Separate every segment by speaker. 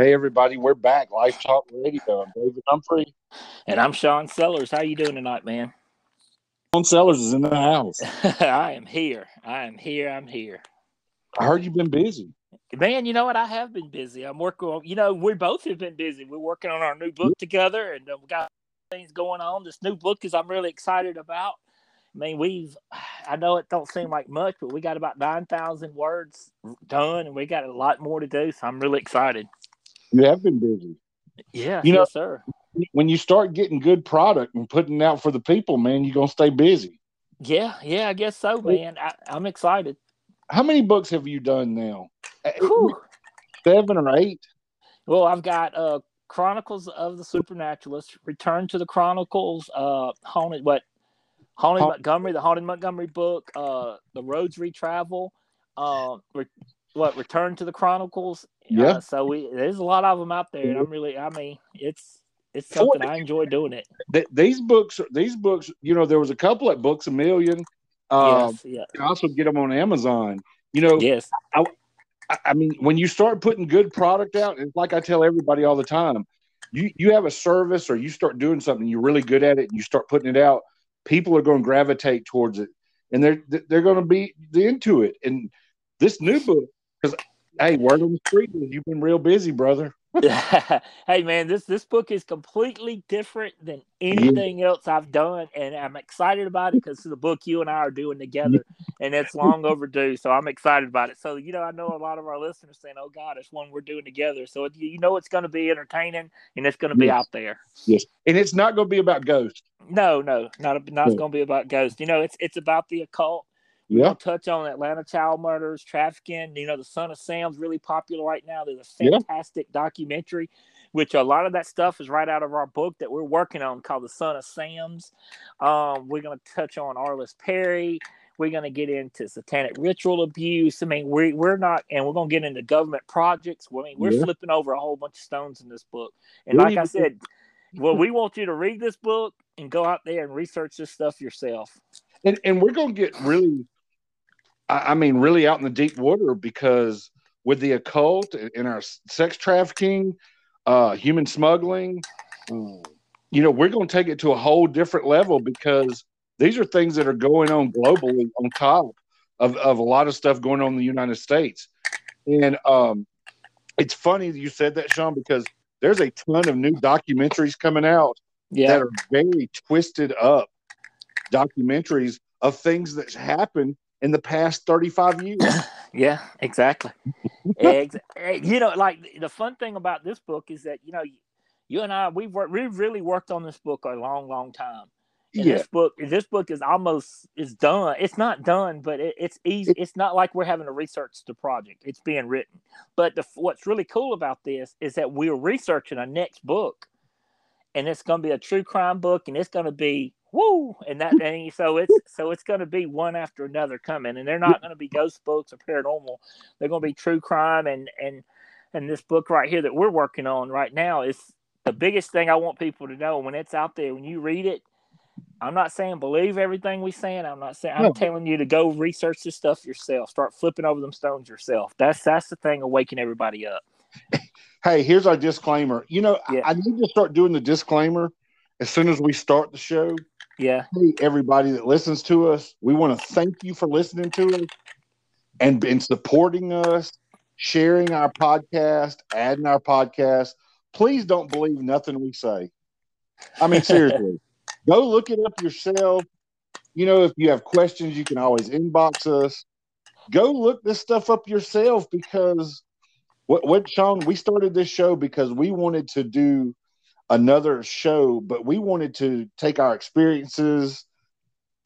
Speaker 1: Hey everybody, we're back. Life Talk Radio. I'm David Humphrey.
Speaker 2: And I'm Shawn Sellers. How you doing tonight, man?
Speaker 1: Shawn Sellers is in the house.
Speaker 2: I am here. I am here. I'm here.
Speaker 1: I heard you've been busy.
Speaker 2: Man, you know what? I have been busy. I'm working on, you know, we both have been busy. We're working on our new book together and we got things going on. This new book is I'm really excited about. I mean, we've, I know it don't seem like much, but we got about 9,000 words done and we got a lot more to do. So I'm really excited.
Speaker 1: You have been busy.
Speaker 2: Yeah,
Speaker 1: You know-
Speaker 2: yes, sir.
Speaker 1: When you start getting good product and putting it out for the people, man, you're gonna stay busy.
Speaker 2: Yeah, yeah, I guess so, man. I, I'm excited.
Speaker 1: How many books have you done now? Uh,
Speaker 2: Whew.
Speaker 1: Seven or eight?
Speaker 2: Well, I've got uh Chronicles of the Supernaturalist, Return to the Chronicles, uh Haunted what Haunted
Speaker 1: Ha-
Speaker 2: Montgomery, the Haunted Montgomery book, uh The Roads Retravel, uh re- what Return to the Chronicles.
Speaker 1: Yeah.
Speaker 2: Uh, so we there's a lot of them out there and I'm really I mean, it's it's something I enjoy doing it.
Speaker 1: Th- these books, these books, you know, there was a couple at Books a Million. Um,
Speaker 2: yes, yeah.
Speaker 1: You can also get them on Amazon. You know,
Speaker 2: Yes.
Speaker 1: I, I mean, when you start putting good product out, it's like I tell everybody all the time, you you have a service or you start doing something, you're really good at it, and you start putting it out, people are going to gravitate towards it, and they're they're going to be into it. And this new book, because hey, word on the street is you've been real busy, brother.
Speaker 2: hey man, this this book is completely different than anything else I've done, and I'm excited about it because it's the book you and I are doing together, and it's long overdue. So I'm excited about it. So you know, I know a lot of our listeners saying, "Oh God, it's one we're doing together." So it, you know, it's going to be entertaining and it's going to be out there.
Speaker 1: Yes, and it's not going to be about ghosts.
Speaker 2: No, no, not not
Speaker 1: Yeah.
Speaker 2: going to be about ghosts. You know, it's it's about the occult. We're
Speaker 1: Yeah,
Speaker 2: gonna touch on Atlanta child murders, trafficking. You know, the Son of Sam's really popular right now. There's a fantastic documentary, which a lot of that stuff is right out of our book that we're working on called The Son of Sam's. Um, we're gonna touch on Arliss Perry. We're gonna get into satanic ritual abuse. I mean, we we're not, and we're gonna get into government projects. I mean, we're
Speaker 1: Yeah.
Speaker 2: flipping over a whole bunch of stones in this book. And like I
Speaker 1: to-
Speaker 2: said, well, we want you to read this book and go out there and research this stuff yourself.
Speaker 1: and and we're going to get really, I, I mean, really out in the deep water because with the occult and our sex trafficking, uh, human smuggling, um, you know, we're going to take it to a whole different level because these are things that are going on globally on top of, of a lot of stuff going on in the United States. And um, it's funny that you said that, Shawn, because there's a ton of new documentaries coming out
Speaker 2: Yeah.
Speaker 1: that are very twisted up documentaries of things that happened in the past 35 years.
Speaker 2: Yeah, exactly. Ex- eh, you know, like the fun thing about this book is that you know, you and I we've worked, we've really worked on this book a long, long time. And
Speaker 1: yeah.
Speaker 2: this book, this book is almost is done. It's not done, but it, it's easy. It's not like we're having to research the project. It's being written. But the, what's really cool about this is that we're researching a next book, and it's going to be a true crime book, and it's going to be woo, and that and so it's so it's going to be one after another coming, and they're not going to be ghost books or paranormal. They're going to be true crime, and and and this book right here that we're working on right now is the biggest thing I want people to know when it's out there when you read it. I'm not saying believe everything we saying. I'm not saying I'm
Speaker 1: No.
Speaker 2: telling you to go research this stuff yourself. Start flipping over them stones yourself. That's that's the thing of waking everybody up.
Speaker 1: Hey, here's our disclaimer. You know, I- I need to start doing the disclaimer as soon as we start the show.
Speaker 2: Yeah.
Speaker 1: Hey, everybody that listens to us, we want to thank you for listening to us and, and supporting us, sharing our podcast, adding our podcast. Please don't believe nothing we say. I mean, seriously, go look it up yourself. You know, if you have questions, you can always inbox us. Go look this stuff up yourself because what what Sean, we started this show because we wanted to do another show, but we wanted to take our experiences,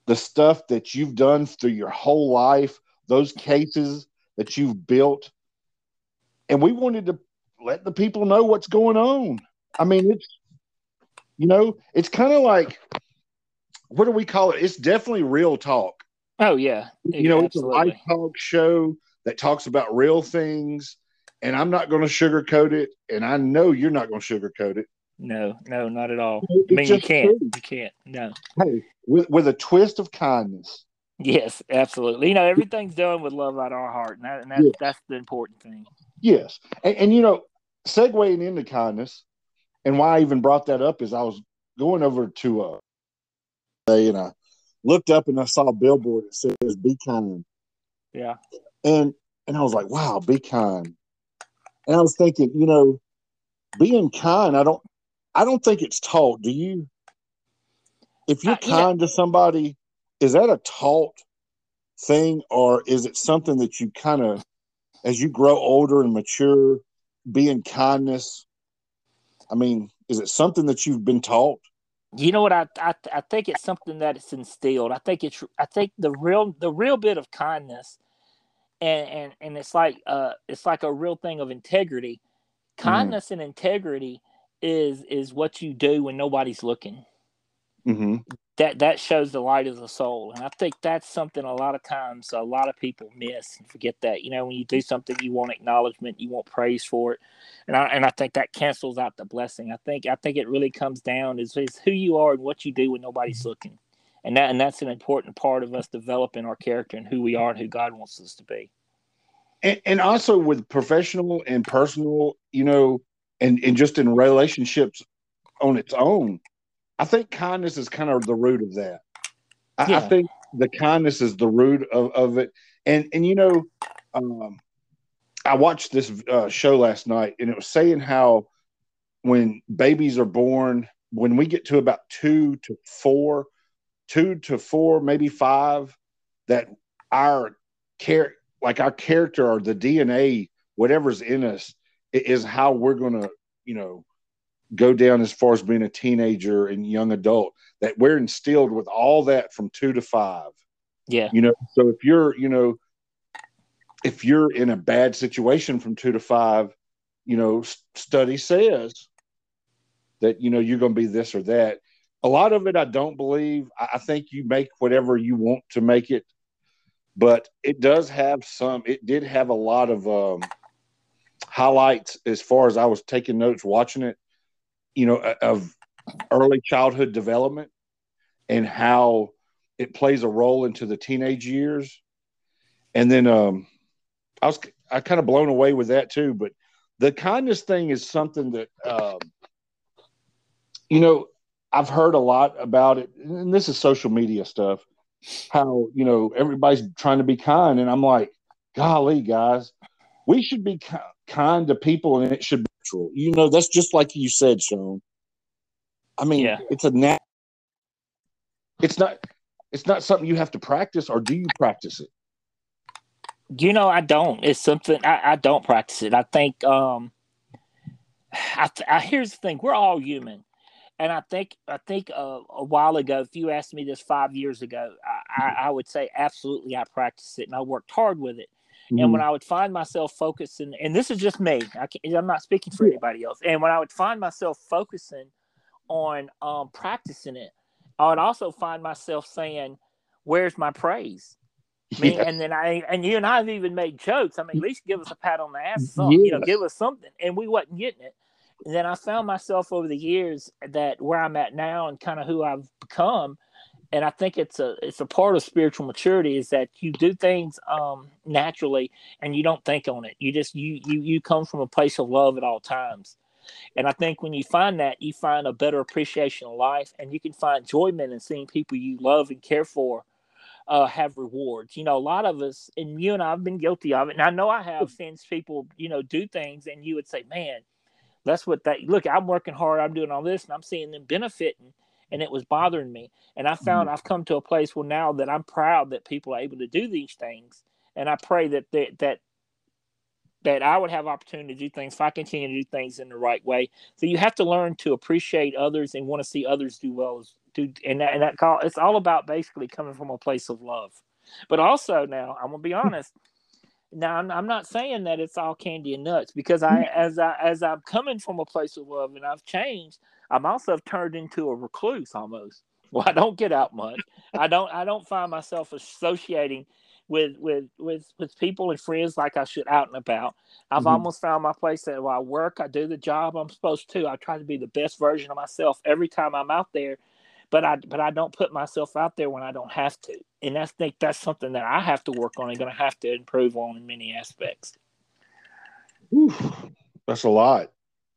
Speaker 1: the stuff that you've done through your whole life, those cases that you've built, and we wanted to let the people know what's going on. I mean, it's you know, it's kind of like what do we call it? It's definitely real talk.
Speaker 2: Oh yeah.
Speaker 1: You know, it's a
Speaker 2: Absolutely.
Speaker 1: live talk show that talks about real things, and I'm not going to sugarcoat it, and I know you're not going to sugarcoat it.
Speaker 2: No, no, not at all. I mean, you can't. You can't. No.
Speaker 1: Hey, with with a twist of kindness.
Speaker 2: Yes, absolutely. You know, everything's done with love out of our heart, and, that, and that's that's the important thing.
Speaker 1: Yes, and, and you know, segueing into kindness, and why I even brought that up is I was going over to uh, and I looked up and I saw a billboard that says "Be kind."
Speaker 2: Yeah,
Speaker 1: and and I was like, "Wow, be kind." And I was thinking, you know, being kind, I don't, I don't think it's taught. Do you? If you're uh, kind to somebody, is that a taught thing, or is it something that you kind of, as you grow older and mature, being kindness? I mean, is it something that you've been taught?
Speaker 2: You know what I, I I think it's something that it's instilled. I think it's I think the real the real bit of kindness and and and it's like uh it's like a real thing of integrity. Mm-hmm. Kindness mm-hmm. and integrity is is what you do when nobody's looking.
Speaker 1: Mm-hmm.
Speaker 2: That that shows the light of the soul, and I think that's something a lot of times a lot of people miss and forget that. You know, when you do something, you want acknowledgement, you want praise for it, and I and I think that cancels out the blessing. I think I think it really comes down is, is who you are and what you do when nobody's looking, and that and that's an important part of us developing our character and who we are and who God wants us to be.
Speaker 1: And, and also with professional and personal, you know, and and just in relationships on its own I think kindness is kind of the root of that. I, yeah. I think the kindness is the root of, of it. And and you know, um, I watched this uh, show last night, and it was saying how when babies are born, when we get to about two to four, two to four, maybe five, that our care, like our character or the DNA, whatever's in us, is how we're going to, you know, go down as far as being a teenager and young adult that we're instilled with all that from two to five.
Speaker 2: Yeah.
Speaker 1: You know so if you're you know if you're in a bad situation from two to five you know study says that you know you're going to be this or that. A lot of it i don't believe. I think you make whatever you want to make it but it does have some it did have a lot of um highlights as far as i was taking notes watching it you know, of early childhood development and how it plays a role into the teenage years. And then um, I was I kind of blown away with that too. But the kindness thing is something that um, you know I've heard a lot about it, and this is social media stuff. How you know everybody's trying to be kind, and I'm like, golly, guys, we should be kind to people, and it should be natural. You know, that's just like you said, Shawn. I mean, yeah. it's a nat. It's not. It's not something you have to practice, or do you practice it?
Speaker 2: You know, I don't. It's something I, I don't practice it. I think. um I, I here's the thing: we're all human, and I think I think uh, a while ago, if you asked me this five years ago, I, I, I would say absolutely I practiced it and I worked hard with it. Mm-hmm. And when mm-hmm. I would find myself focusing, and this is just me, I am not speaking for anybody else. And when I would find myself focusing on um, practicing it, I would also find myself saying, "Where's my praise?" I mean, yeah. and then I and you and I have even made jokes. I mean, at least give us a pat on the ass, yes. you know, give us something, and we wasn't getting it. And then I found myself over the years that where I'm at now and kind of who I've become and I think it's a it's a part of spiritual maturity is that you do things um, naturally and you don't think on it. You just you you you come from a place of love at all times. And I think when you find that, you find a better appreciation of life, and you can find enjoyment in seeing people you love and care for uh, have rewards. You know, a lot of us, and you and I have been guilty of it, and I know I have since people, you know, do things, and you would say, "Man, that's what that look." I'm working hard, I'm doing all this, and I'm seeing them benefiting and it was bothering me. And I found mm-hmm. I've come to a place where now that I'm proud that people are able to do these things, and I pray that they, that that I would have opportunity to do things if I continue to do things in the right way. So you have to learn to appreciate others and want to see others do well as do and that and that call it's all about basically coming from a place of love. But also now I'm gonna be honest. Now I'm, I'm not saying that it's all candy and nuts because I as I as I'm coming from a place of love and I've changed, I'm also turned into a recluse almost. Well, I don't get out much. I don't. I don't find myself associating with with with with people and friends like I should out and about. I've mm-hmm. almost found my place that while I work, I do the job I'm supposed to. I try to be the best version of myself every time I'm out there, but I but I don't put myself out there when I don't have to. And I think that's something that I have to work on and going to have to improve on in many aspects.
Speaker 1: Oof, that's a lot.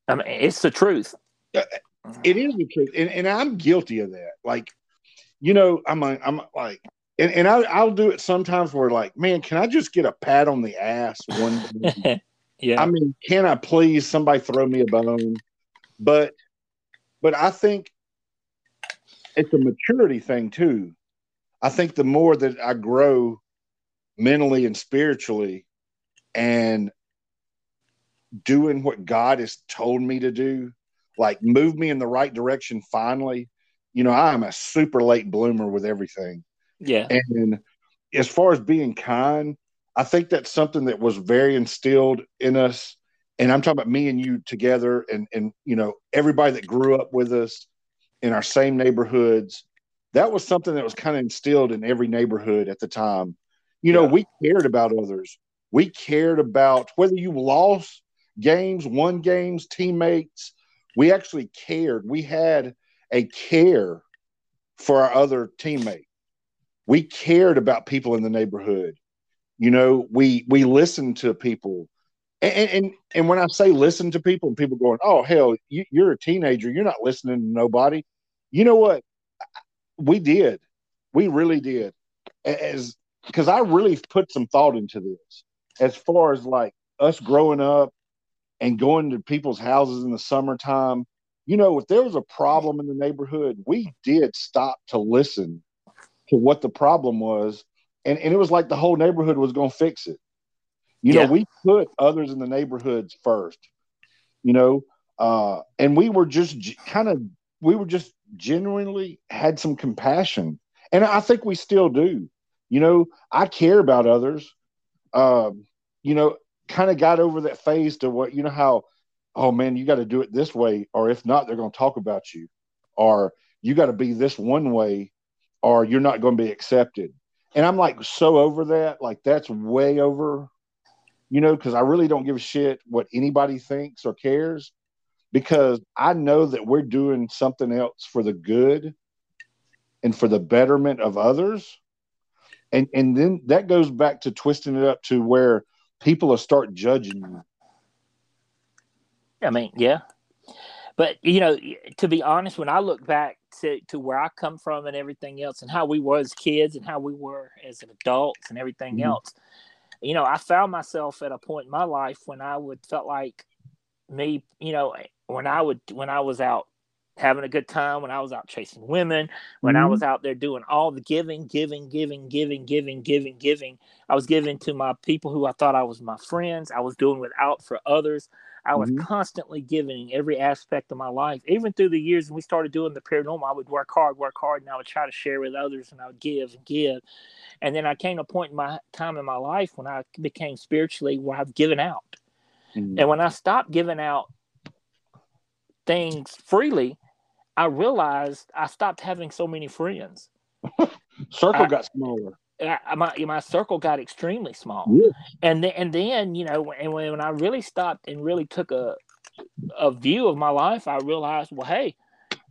Speaker 2: I mean, it's the truth.
Speaker 1: It is the truth, and, and I'm guilty of that. Like, you know, I'm like, I'm like, and, and I, I'll do it sometimes where like, man, can I just get a pat on the ass one?
Speaker 2: yeah.
Speaker 1: I mean, can I please somebody throw me a bone? But, but I think it's a maturity thing too. I think the more that I grow mentally and spiritually, and doing what God has told me to do, like move me in the right direction finally. You know, I am a super late bloomer with everything.
Speaker 2: Yeah.
Speaker 1: And as far as being kind, I think that's something that was very instilled in us. And I'm talking about me and you together and and you know, everybody that grew up with us in our same neighborhoods. That was something that was kind of instilled in every neighborhood at the time. You know, yeah. we cared about others. We cared about whether you lost games, won games, teammates. We actually cared. We had a care for our other teammates. We cared about people in the neighborhood. You know, we we listened to people. And, and and when I say listen to people, and people going, "Oh hell, you, you're a teenager. You're not listening to nobody." You know what? We did. We really did. As because I really put some thought into this as far as like us growing up and going to people's houses in the summertime. You know, if there was a problem in the neighborhood, we did stop to listen to what the problem was. And, and it was like the whole neighborhood was going to fix it. You yeah. know, we put others in the neighborhoods first, you know, uh, and we were just g- kind of, we were just genuinely had some compassion. And I think we still do. You know, I care about others. Um, you know, kind of got over that phase to what you know how, oh man, you got to do it this way, or if not, they're going to talk about you, or you got to be this one way, or you're not going to be accepted. And I'm like so over that, like that's way over, you know, because I really don't give a shit what anybody thinks or cares, because I know that we're doing something else for the good and for the betterment of others and and then that goes back to twisting it up to where people will start judging you.
Speaker 2: I mean, yeah, but you know, to be honest, when I look back to, to where I come from and everything else, and how we were as kids and how we were as adults and everything mm-hmm. else, you know, I found myself at a point in my life when I would felt like me, you know, when I would when I was out having a good time when I was out chasing women, when mm-hmm. I was out there doing all the giving, giving, giving, giving, giving, giving, giving. I was giving to my people who I thought I was my friends. I was doing without for others. I was mm-hmm. constantly giving every aspect of my life. Even through the years when we started doing the paranormal, I would work hard, work hard, and I would try to share with others and I would give and give. And then I came to a point in my time in my life when I became spiritually where I've given out. Mm-hmm. And when I stopped giving out things freely, I realized I stopped having so many friends.
Speaker 1: circle I, got smaller.
Speaker 2: I, my my circle got extremely small,
Speaker 1: yeah.
Speaker 2: and then and then you know, and when when I really stopped and really took a a view of my life, I realized, well, hey,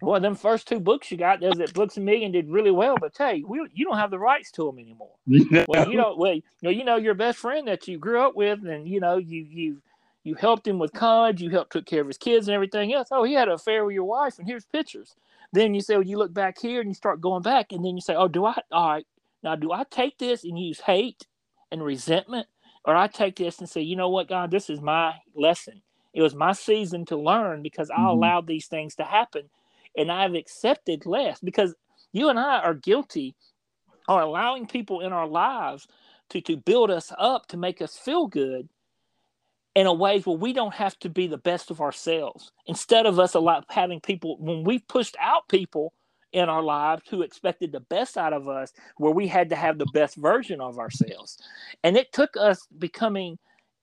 Speaker 2: well, them first two books you got, those that Books a Million did really well, but hey, we, you don't have the rights to them anymore. Yeah. Well, you know, well, you know, you know, your best friend that you grew up with, and you know, you you you helped him with college, you helped took care of his kids and everything else. Oh, he had an affair with your wife, and here's pictures. Then you say, well, you look back here and you start going back, and then you say, oh, do I? All right, now do I take this and use hate and resentment, or I take this and say, you know what, God, this is my lesson. It was my season to learn because I mm-hmm. allowed these things to happen, and I've accepted less because you and I are guilty, are allowing people in our lives to to build us up to make us feel good in a ways where we don't have to be the best of ourselves. Instead of us a lot having people when we pushed out people in our lives who expected the best out of us, where we had to have the best version of ourselves, and it took us becoming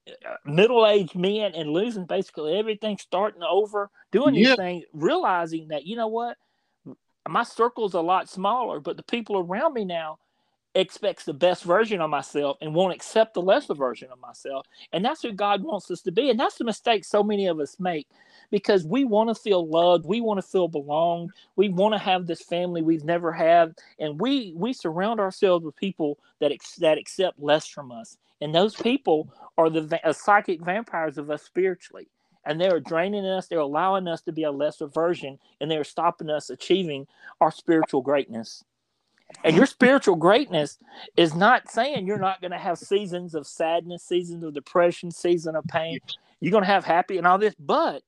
Speaker 2: uh, middle-aged men and losing basically everything, starting over, doing these things, realizing that you know what, my circle's a lot smaller, but the people around me now expects the best version of myself and won't accept the lesser version of myself. And that's who God wants us to be. And that's the mistake so many of us make because we want to feel loved, we want to feel belonged, we want to have this family we've never had, and we we surround ourselves with people that ex- that accept less from us. And those people are the va- uh, psychic vampires of us spiritually. and they're draining us. They're allowing us to be a lesser version, and they're stopping us achieving our spiritual greatness. And your spiritual greatness is not saying you're not going to have seasons of sadness, seasons of depression, season of pain. You're going to have happy and all this, but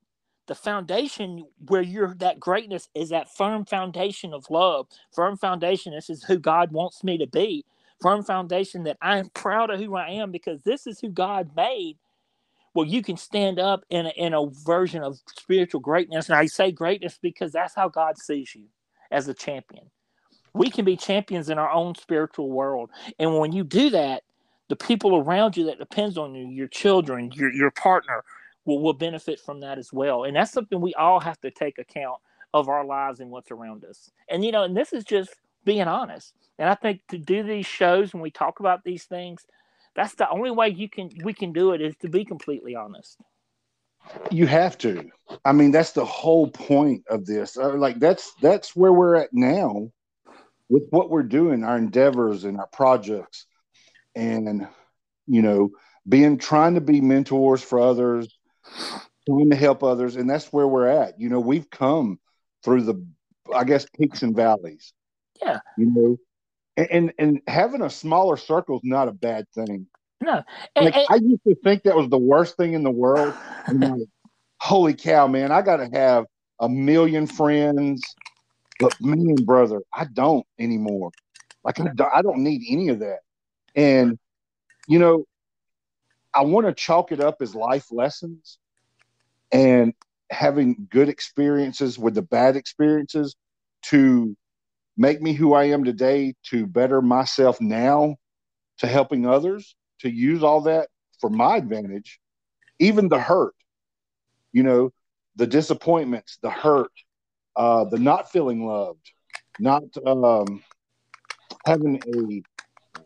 Speaker 2: the foundation where you're that greatness is that firm foundation of love, firm foundation. This is who God wants me to be, firm foundation that I am proud of who I am because this is who God made well, you can stand up in a, in a version of spiritual greatness. And I say greatness because that's how God sees you as a champion. We can be champions in our own spiritual world. And when you do that, the people around you that depends on you, your children, your, your partner, will, will benefit from that as well. And that's something we all have to take account of our lives and what's around us. And, you know, and this is just being honest. And I think to do these shows when we talk about these things – that's the only way you can we can do it is to be completely honest
Speaker 1: you have to i mean that's the whole point of this uh, like that's that's where we're at now with what we're doing our endeavors and our projects and you know being trying to be mentors for others trying to help others and that's where we're at you know we've come through the i guess peaks and valleys
Speaker 2: yeah
Speaker 1: you know and and having a smaller circle is not a bad thing.
Speaker 2: No,
Speaker 1: like, and, I used to think that was the worst thing in the world. like, holy cow, man! I got to have a million friends, but man, brother, I don't anymore. Like I don't, I don't need any of that. And you know, I want to chalk it up as life lessons, and having good experiences with the bad experiences to make me who I am today to better myself now to helping others, to use all that for my advantage, even the hurt, you know, the disappointments, the hurt, uh, the not feeling loved, not um, having a,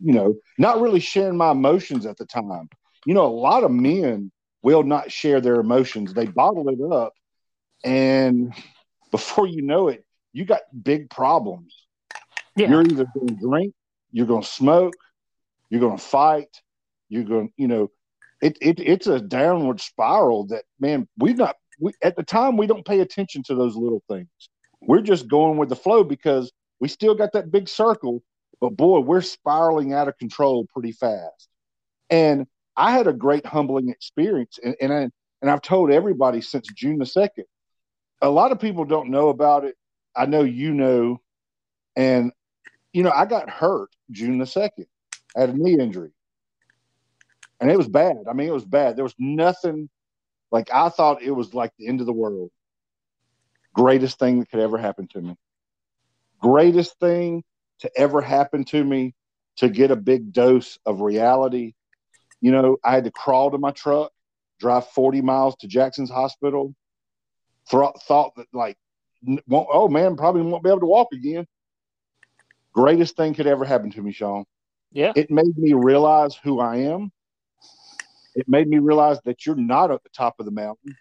Speaker 1: you know, not really sharing my emotions at the time. You know, a lot of men will not share their emotions, they bottle it up. And before you know it, you got big problems. Yeah. You're either going to drink, you're going to smoke, you're going to fight, you're going, you know, it, it it's a downward spiral that man, we've not we at the time we don't pay attention to those little things. We're just going with the flow because we still got that big circle, but boy, we're spiraling out of control pretty fast. And I had a great humbling experience, and and, I, and I've told everybody since June the second. A lot of people don't know about it, I know you know, and you know, I got hurt June the second. I had a knee injury, and it was bad. I mean, it was bad. There was nothing like I thought it was like the end of the world. Greatest thing that could ever happen to me. Greatest thing to ever happen to me to get a big dose of reality. You know, I had to crawl to my truck, drive 40 miles to Jackson's hospital. Th- thought that like won't, oh man, probably won't be able to walk again. Greatest thing could ever happen to me, Shawn.
Speaker 2: Yeah.
Speaker 1: It made me realize who I am. It made me realize that you're not at the top of the mountain.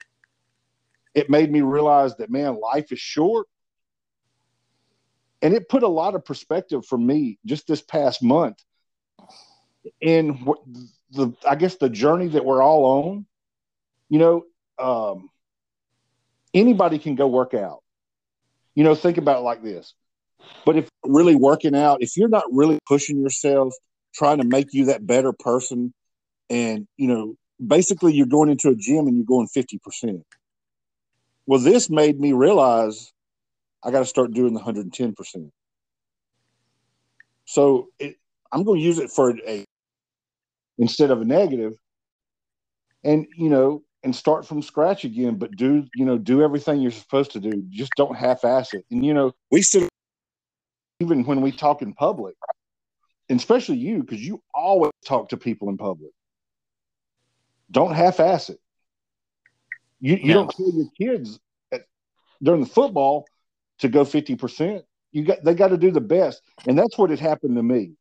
Speaker 1: It made me realize that, man, life is short. And it put a lot of perspective for me just this past month in the, I guess, the journey that we're all on. You know, um, anybody can go work out. You know, think about it like this. But if really working out, if you're not really pushing yourself, trying to make you that better person, and you know, basically you're going into a gym and you're going 50%. Well, this made me realize I got to start doing the 110%. So it, I'm going to use it for a instead of a. And you know, and start from scratch again, but do you know do everything you're supposed to do. Just don't half-ass it. And you know, we still even when we talk in public, especially you, because you always talk to people in public. Don't half-ass it. You you don't tell your kids at, during the football to go fifty percent. You got they got to do the best, and that's what had happened to me.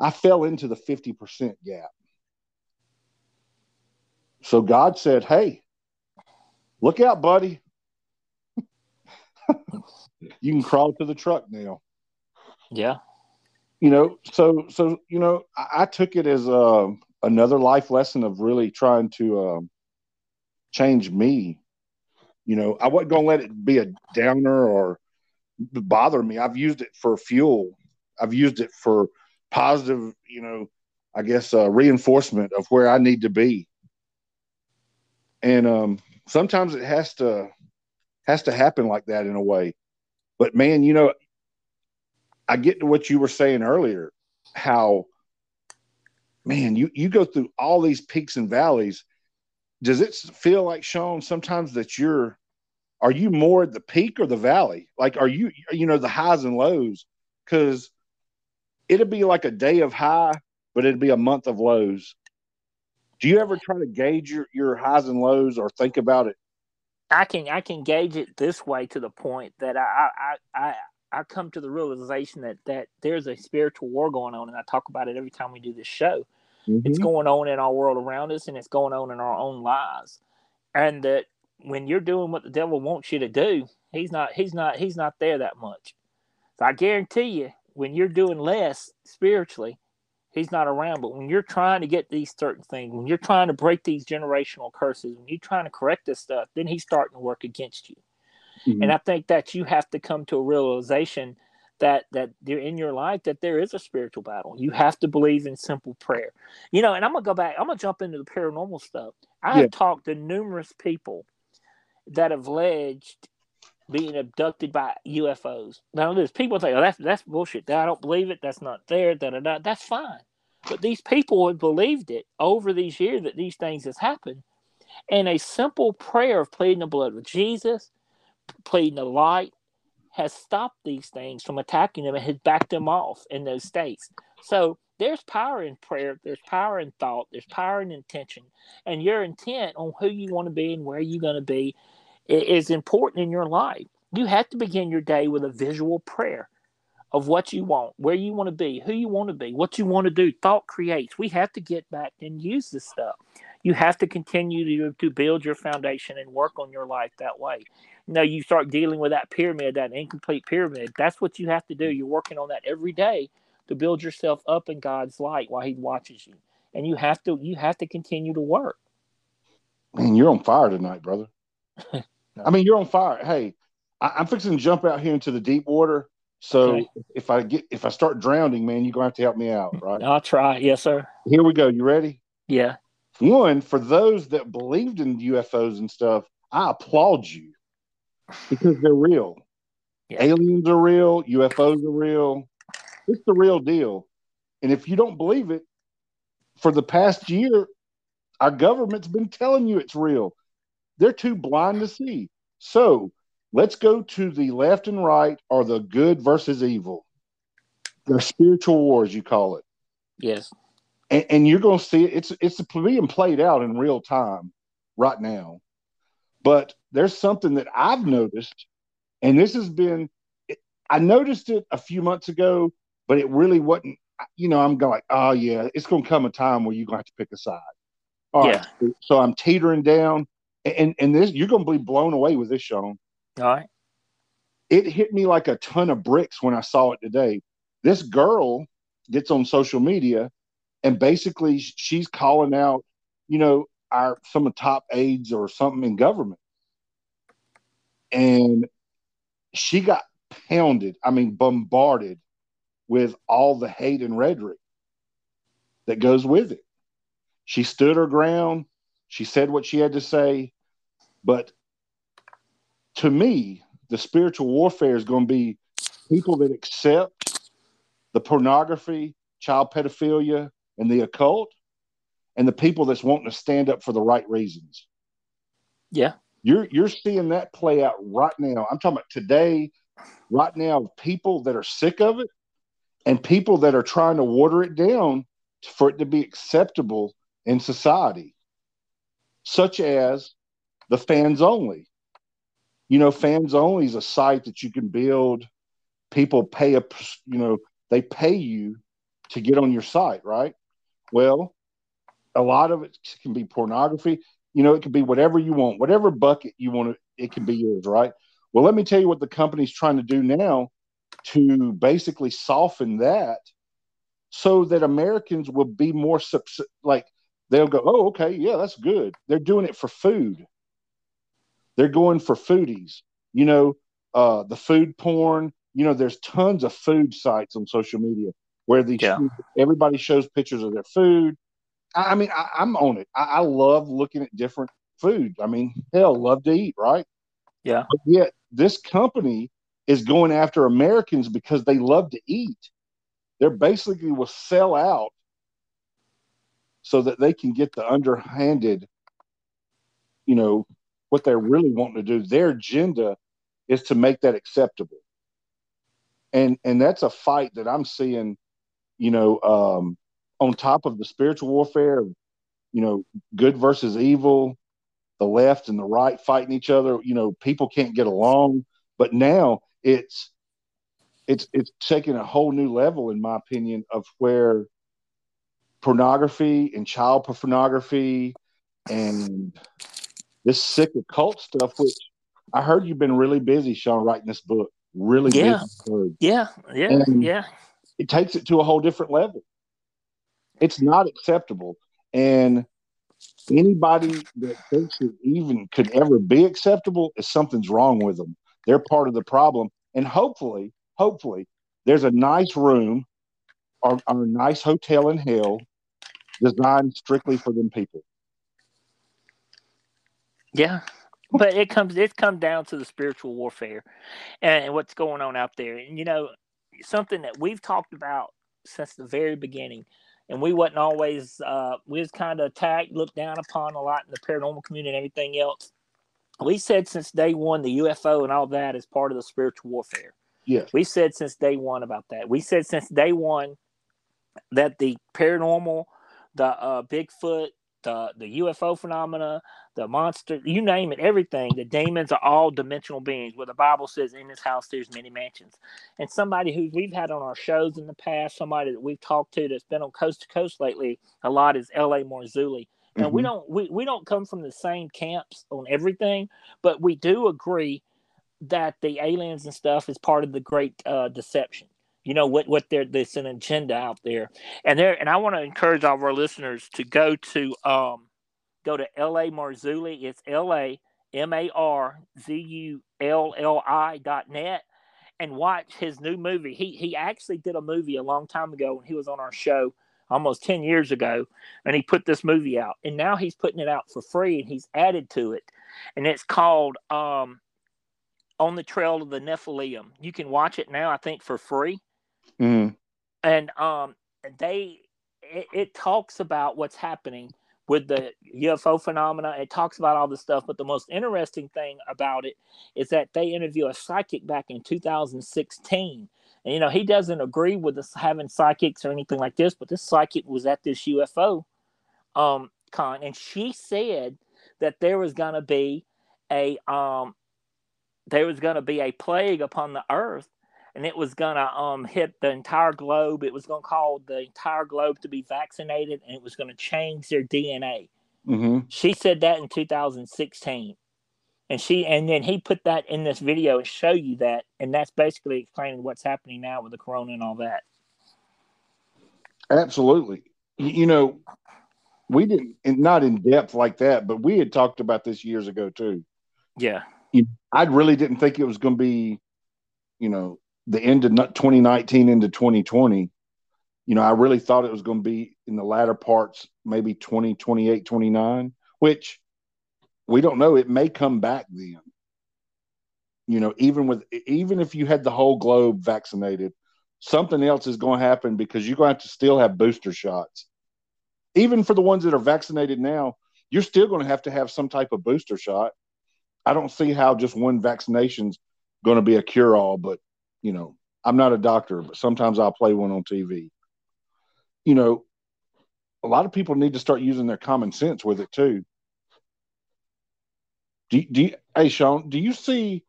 Speaker 1: I fell into the fifty percent gap. So God said, Hey, look out, buddy. you can crawl to the truck now.
Speaker 2: Yeah.
Speaker 1: You know, so so you know, I, I took it as a, uh, another life lesson of really trying to um, changed me. You know, I wasn't gonna let it be a downer or bother me. I've used it for fuel. I've used it for positive, you know, I guess uh, reinforcement of where I need to be. And um, sometimes it has to has to happen like that in a way. But man, you know, I get to what you were saying earlier, how man, you you go through all these peaks and valleys. Does it feel like Shawn sometimes that you're are you more at the peak or the valley? Like are you you know the highs and lows? Because it'd be like a day of high, but it'd be a month of lows. Do you ever try to gauge your, your highs and lows or think about it?
Speaker 2: I can I can gauge it this way to the point that I I I, I come to the realization that that there's a spiritual war going on, and I talk about it every time we do this show. Mm-hmm. It's going on in our world around us, and it's going on in our own lives. And that when you're doing what the devil wants you to do, he's not he's not he's not there that much. So I guarantee you, when you're doing less spiritually, he's not around. But when you're trying to get these certain things, when you're trying to break these generational curses, when you're trying to correct this stuff, then he's starting to work against you. Mm-hmm. And I think that you have to come to a realization that that you're in your life that there is a spiritual battle. You have to believe in simple prayer. You know, and I'm gonna go back, I'm gonna jump into the paranormal stuff. I yeah. have talked to numerous people that have alleged being abducted by UFOs. Now there's people say, Oh, that's that's bullshit. I don't believe it, that's not there, da da da. That's fine. But these people have believed it over these years that these things has happened. And a simple prayer of pleading the blood of Jesus, pleading the light, has stopped these things from attacking them and has backed them off in those states. So there's power in prayer, there's power in thought, there's power in intention, and your intent on who you want to be and where you're going to be is important in your life. You have to begin your day with a visual prayer of what you want, where you want to be, who you want to be, what you want to do. Thought creates. We have to get back and use this stuff. You have to continue to, to build your foundation and work on your life that way. You know, you start dealing with that pyramid, that incomplete pyramid. That's what you have to do. Mm. You're working on that every day to build yourself up in God's light while He watches you. And you have to you have to continue to work.
Speaker 1: Man, you're on fire tonight, brother. I mean, you're on fire. Hey, I, am fixing to jump out here into the deep water. So okay. if I get if I start drowning, man, you're gonna have to help me out, right?
Speaker 2: I'll try. Yes, sir.
Speaker 1: Here we go. You ready?
Speaker 2: Yeah.
Speaker 1: One, for those that believed in UFOs and stuff, I applaud you because they're real. Yeah. Aliens are real, UFOs are real. It's the real deal. And if you don't believe it, for the past year, our government's been telling you it's real. They're too blind to see. So let's go to the left and right or the good versus evil. The spiritual wars, you call it.
Speaker 2: Yes.
Speaker 1: And, and you're going to see it. It's it's being played out in real time right now. But there's something that I've noticed, and this has been. I noticed it a few months ago, but it really wasn't. You know, I'm going like, oh yeah, it's going to come a time where you're going to have to pick a side. All yeah. Right, so I'm teetering down, and and this you're going to be blown away with this, Shawn.
Speaker 2: All right.
Speaker 1: It hit me like a ton of bricks when I saw it today. This girl gets on social media, and basically she's calling out, you know, our some of top aides or something in government, and she got pounded. I mean, bombarded with all the hate and rhetoric that goes with it. She stood her ground. She said what she had to say. But to me, the spiritual warfare is going to be people that accept the pornography, child pedophilia, and the occult, and the people that's wanting to stand up for the right reasons.
Speaker 2: Yeah.
Speaker 1: You're you're seeing that play out right now. I'm talking about today, right now, people that are sick of it and people that are trying to water it down for it to be acceptable in society, such as the fans only. You know, fans only is a site that you can build. People pay a, you know, they pay you to get on your site, right? Well, a lot of it can be pornography. You know, it can be whatever you want, whatever bucket you want to, it can be yours, right? Well, let me tell you what the company's trying to do now to basically soften that so that Americans will be more like they'll go, oh, okay, yeah, that's good. They're doing it for food. They're going for foodies. You know, uh, the food porn. You know, there's tons of food sites on social media where these
Speaker 2: Yeah.
Speaker 1: everybody shows pictures of their food. I, mean, I, I'm on it. I, I love looking at different food. I mean, hell, love to eat, right?
Speaker 2: Yeah.
Speaker 1: But yet, this company is going after Americans because they love to eat. They're basically will sell out so that they can get the underhanded, you know, what they're really wanting to do. Their agenda is to make that acceptable. And and that's a fight that I'm seeing, you know, um, on top of the spiritual warfare, you know, good versus evil, the left and the right fighting each other. You know, people can't get along. But now it's it's it's taking a whole new level, in my opinion, of where pornography and child pornography and this sick occult stuff, which I heard you've been really busy, Shawn, writing this book. Really
Speaker 2: Yeah.
Speaker 1: busy.
Speaker 2: Yeah, yeah,
Speaker 1: And-
Speaker 2: yeah.
Speaker 1: It takes it to a whole different level. It's not acceptable. And anybody that thinks it even could ever be acceptable is something's wrong with them. They're part of the problem. And hopefully, hopefully, there's a nice room or, or a nice hotel in hell designed strictly for them people.
Speaker 2: Yeah. But it comes it comes down to the spiritual warfare and what's going on out there. And you know, something that we've talked about since the very beginning, and we wasn't always uh we was kind of attacked, looked down upon a lot in the paranormal community and everything else. We said since day one the UFO and all that is part of the spiritual warfare.
Speaker 1: Yeah,
Speaker 2: We said since day one about that. We said since day one that the paranormal, the uh, Bigfoot, the the UFO phenomena, the monster, you name it, everything. The demons are all dimensional beings. Where the Bible says, "In this house there's many mansions." And somebody who we've had on our shows in the past, somebody that we've talked to that's been on coast to coast lately a lot is L.A. Marzulli. And we
Speaker 1: Mhm.
Speaker 2: don't we, we don't come from the same camps on everything, but we do agree that the aliens and stuff is part of the great uh, deception. You know what what there there's an agenda out there, and there and I want to encourage all of our listeners to go to um go to L A Marzulli. It's L A M A R Z U L L I dot net and watch his new movie. He he actually did a movie a long time ago when he was on our show almost 10 years ago and he put this movie out and now he's putting it out for free and he's added to it and it's called um on the trail of the nephilim you can watch it now i think for free
Speaker 1: Mhm.
Speaker 2: and um they it, it talks about what's happening with the UFO phenomena. It talks about all this stuff, but the most interesting thing about it is that they interview a psychic back in 2016. And you know, he doesn't agree with us having psychics or anything like this, but this psychic was at this UFO um con and she said that there was gonna be a um there was gonna be a plague upon the earth and it was going to um, hit the entire globe. It was going to call the entire globe to be vaccinated, and it was going to change their DNA.
Speaker 1: Mhm.
Speaker 2: She said that in 2016, and she and then he put that in this video and show you that, and that's basically explaining what's happening now with the corona and all that.
Speaker 1: Absolutely. You, you know, we didn't, not in depth like that, but we had talked about this years ago too.
Speaker 2: Yeah,
Speaker 1: I really didn't think it was going to be, you know, the end of 2019 into 2020. You know, I really thought it was going to be in the latter parts, maybe 2028, 29, which we don't know. It may come back then. You know, even with even if you had the whole globe vaccinated, something else is going to happen because you're going to have to still have booster shots. Even for the ones that are vaccinated now, you're still going to have to have some type of booster shot. I don't see how just one vaccination's going to be a cure all, but you know, I'm not a doctor, but sometimes I'll play one on TV. You know, a lot of people need to start using their common sense with it too. Do, do you, hey Shawn, do you see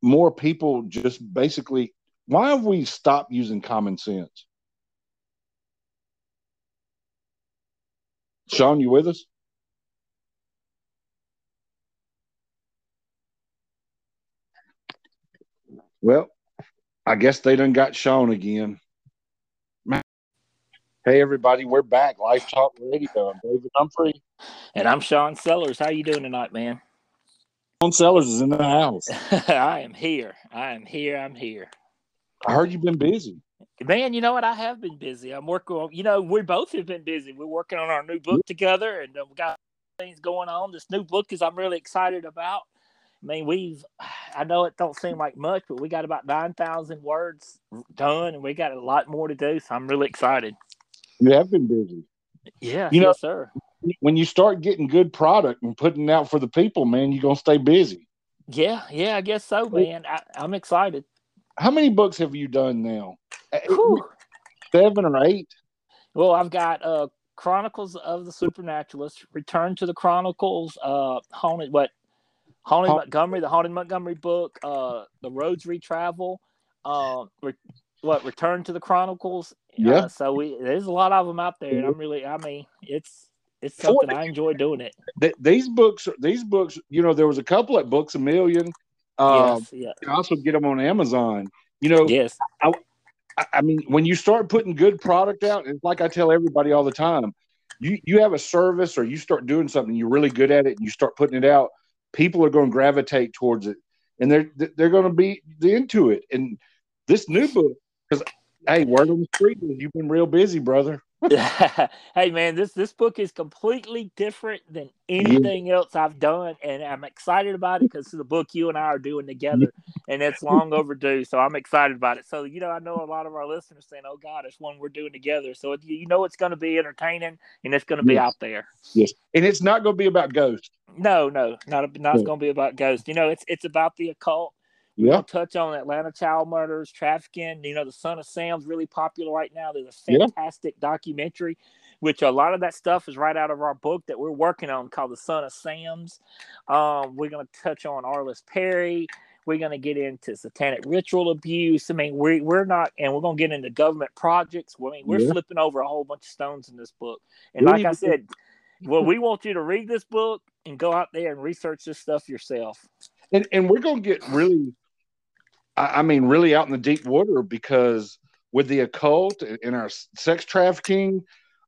Speaker 1: more people just basically why have we stopped using common sense? Shawn, you with us? Well, I guess they done got Shawn again. Hey everybody, we're back. Life Talk Radio. I'm David Humphrey.
Speaker 2: and I'm Shawn Sellers. How you doing tonight, man?
Speaker 1: Shawn Sellers is in the house.
Speaker 2: I am here. I am here. I'm here.
Speaker 1: I heard you've been busy.
Speaker 2: Man, you know what? I have been busy. I'm working on, you know, we both have been busy. We're working on our new book together and we got things going on. This new book is I'm really excited about. I mean, we've, I know it don't seem like much, but we got about 9,000 words done and we got a lot more to do. So I'm really excited.
Speaker 1: You have been busy.
Speaker 2: Yeah,
Speaker 1: You know-
Speaker 2: yes, sir.
Speaker 1: When you start getting good product and putting it out for the people, man, you're gonna stay busy.
Speaker 2: Yeah, yeah, I guess so, man. I, I'm excited.
Speaker 1: How many books have you done now? Uh,
Speaker 2: Whew.
Speaker 1: Seven or eight?
Speaker 2: Well, I've got uh Chronicles of the Supernaturalist, Return to the Chronicles, uh Haunted what Haunted
Speaker 1: Ha-
Speaker 2: Montgomery, the Haunted Montgomery book, uh The Roads Retravel, uh re- what Return to the Chronicles.
Speaker 1: Yeah.
Speaker 2: Uh, so we there's a lot of them out there and I'm really I mean, it's it's something I enjoy doing it.
Speaker 1: Th- these books, these books, you know, there was a couple at Books a Million. Um,
Speaker 2: yes, yeah.
Speaker 1: You can also get them on Amazon. You know,
Speaker 2: Yes.
Speaker 1: I, I mean, when you start putting good product out, it's like I tell everybody all the time, you you have a service or you start doing something, you're really good at it, and you start putting it out, people are going to gravitate towards it, and they're they're going to be into it. And this new book, because hey, word on the street you've been real busy, brother.
Speaker 2: hey man, this this book is completely different than anything else I've done, and I'm excited about it because it's the book you and I are doing together, and it's long overdue. So I'm excited about it. So you know, I know a lot of our listeners saying, "Oh God, it's one we're doing together." So it, you know, it's going to be entertaining and it's going to be out there.
Speaker 1: Yes, and it's not going to be about ghosts.
Speaker 2: No, no, not not
Speaker 1: Yeah.
Speaker 2: going to be about ghosts. You know, it's it's about the occult. We're
Speaker 1: Yeah,
Speaker 2: gonna touch on Atlanta child murders, trafficking. You know, the Son of Sam's really popular right now. There's a fantastic documentary, which a lot of that stuff is right out of our book that we're working on called The Son of Sam's. Um, we're gonna touch on Arliss Perry. We're gonna get into satanic ritual abuse. I mean, we we're not, and we're gonna get into government projects. I mean, we're
Speaker 1: Yeah.
Speaker 2: flipping over a whole bunch of stones in this book. And like I
Speaker 1: to-
Speaker 2: said, well, we want you to read this book and go out there and research this stuff yourself.
Speaker 1: and and we're going to get really, I, I mean, really out in the deep water because with the occult and our sex trafficking,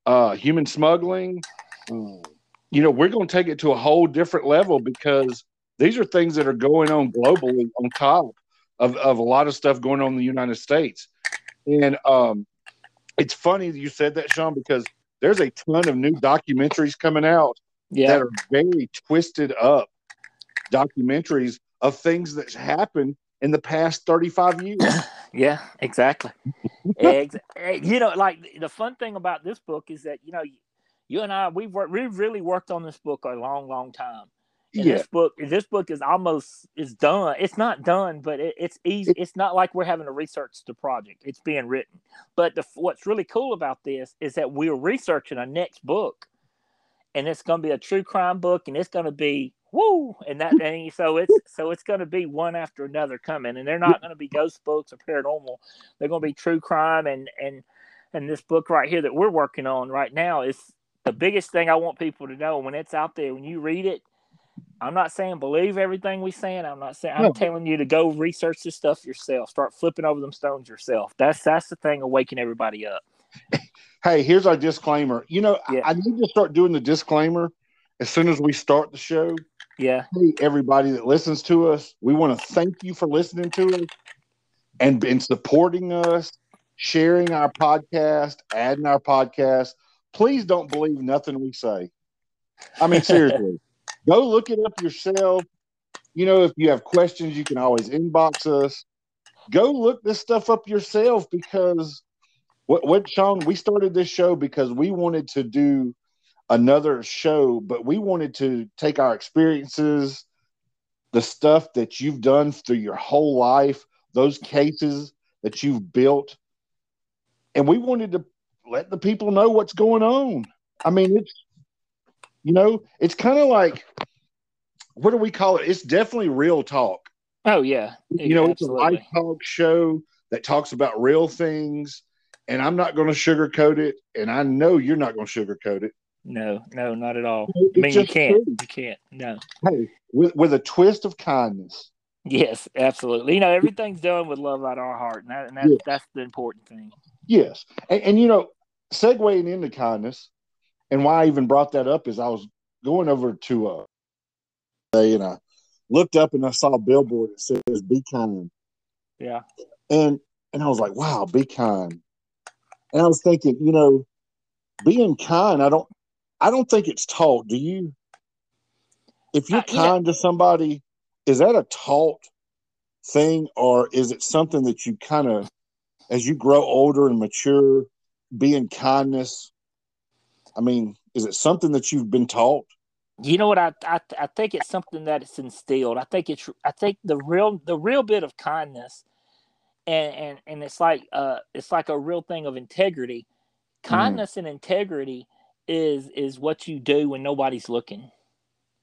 Speaker 1: uh, human smuggling, um, you know, we're going to take it to a whole different level because these are things that are going on globally on top of, of a lot of stuff going on in the United States. And um, it's funny that you said that, Shawn, because there's a ton of new documentaries coming out
Speaker 2: Yeah.
Speaker 1: that are very twisted up documentaries of things that happened in the past 35 years.
Speaker 2: Yeah, exactly. Ex- eh, you know, like the fun thing about this book is that you know, you and I we've worked, we've really worked on this book a long, long time. And
Speaker 1: yeah,
Speaker 2: this book, this book is almost is done. It's not done, but it, it's easy. It's not like we're having to research the project. It's being written. But the, what's really cool about this is that we're researching a next book, and it's going to be a true crime book, and it's going to be woo, and that and so it's so it's going to be one after another coming, and they're not going to be ghost books or paranormal. They're going to be true crime, and and and this book right here that we're working on right now is the biggest thing I want people to know when it's out there when you read it. I'm not saying believe everything we saying. I'm not saying I'm
Speaker 1: No.
Speaker 2: telling you to go research this stuff yourself. Start flipping over them stones yourself. That's that's the thing of waking everybody up.
Speaker 1: Hey, here's our disclaimer. You know, I-
Speaker 2: Yeah.
Speaker 1: I need to start doing the disclaimer as soon as we start the show.
Speaker 2: Yeah.
Speaker 1: Hey, everybody that listens to us, we want to thank you for listening to us and, and supporting us, sharing our podcast, adding our podcast. Please don't believe nothing we say. I mean, seriously, go look it up yourself. You know, if you have questions, you can always inbox us. Go look this stuff up yourself because what, what Shawn, we started this show because we wanted to do another show, but we wanted to take our experiences, the stuff that you've done through your whole life, those cases that you've built, and we wanted to let the people know what's going on. I mean, it's you know, it's kind of like what do we call it? It's definitely real talk.
Speaker 2: Oh yeah.
Speaker 1: You know, it's a
Speaker 2: Absolutely.
Speaker 1: live talk show that talks about real things, and I'm not going to sugarcoat it, and I know you're not going to sugarcoat it.
Speaker 2: No, no, not at all. I mean, you can't.
Speaker 1: true.
Speaker 2: You can't. No.
Speaker 1: Hey, with with a twist of kindness.
Speaker 2: Yes, absolutely. You know, everything's done with love out of our heart, and, that, and that's
Speaker 1: Yeah.
Speaker 2: that's the important thing.
Speaker 1: Yes, and, and you know, segueing into kindness, and why I even brought that up is I was going over to uh, and I looked up and I saw a billboard that says "Be kind."
Speaker 2: Yeah.
Speaker 1: And and I was like, "Wow, be kind." And I was thinking, you know, being kind, I don't, I don't think it's taught. Do you? If you're uh, kind to somebody, is that a taught thing, or is it something that you kind of, as you grow older and mature, being kindness? I mean, is it something that you've been taught?
Speaker 2: You know what I, I I think it's something that it's instilled. I think it's I think the real the real bit of kindness and and and it's like uh it's like a real thing of integrity mm-hmm. kindness mm-hmm. and integrity is is what you do when nobody's looking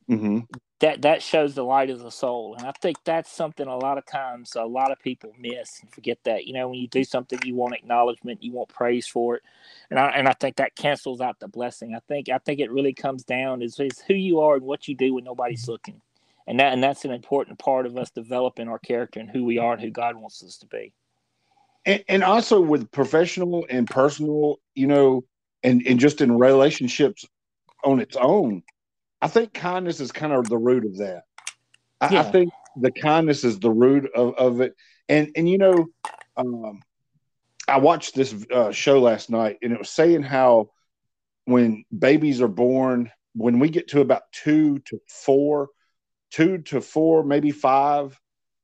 Speaker 1: mm-hmm.
Speaker 2: that that shows the light of the soul and i think that's something a lot of times a lot of people miss and forget that you know when you do something you want acknowledgement you want praise for it and i and i think that cancels out the blessing i think i think it really comes down is, is who you are and what you do when nobody's looking and that and that's an important part of us developing our character and who we are and who God wants us to be.
Speaker 1: And, and also with professional and personal, you know, and and just in relationships on its own, I think kindness is kind of the root of that. I, yeah. I think the kindness is the root of, of it. And and you know, um, I watched this uh, show last night, and it was saying how when babies are born, when we get to about two to four, two to four, maybe five,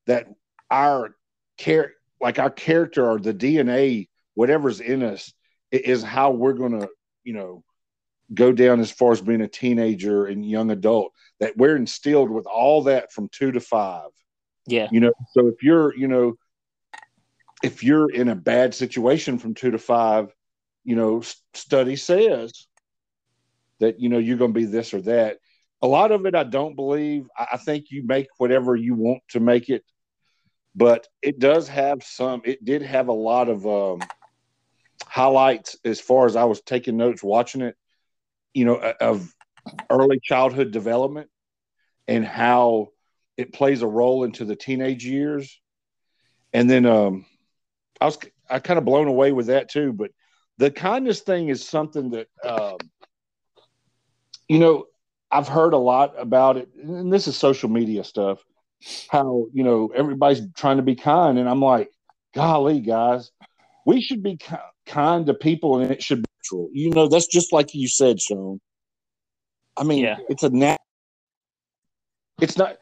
Speaker 1: that our care, like our character or the DNA, whatever's in us, is how we're going to, you know, go down as far as being a teenager and young adult. That we're instilled with all that from two to five.
Speaker 2: Yeah.
Speaker 1: You know, so if you're, you know, if you're in a bad situation from two to five, you know, study says that, you know, you're going to be this or that a lot of it I don't believe. I think you make whatever you want to make it, but it does have some. It did have a lot of um, highlights as far as I was taking notes watching it. You know, of early childhood development and how it plays a role into the teenage years. And then um, I was I kind of blown away with that too. But the kindness thing is something that um, you know I've heard a lot about it, and this is social media stuff. How you know everybody's trying to be kind, and I'm like, golly, guys, we should be ki- kind to people, and it should be natural. You know, that's just like you said, Shawn. I mean, yeah. it's a nat. It's not.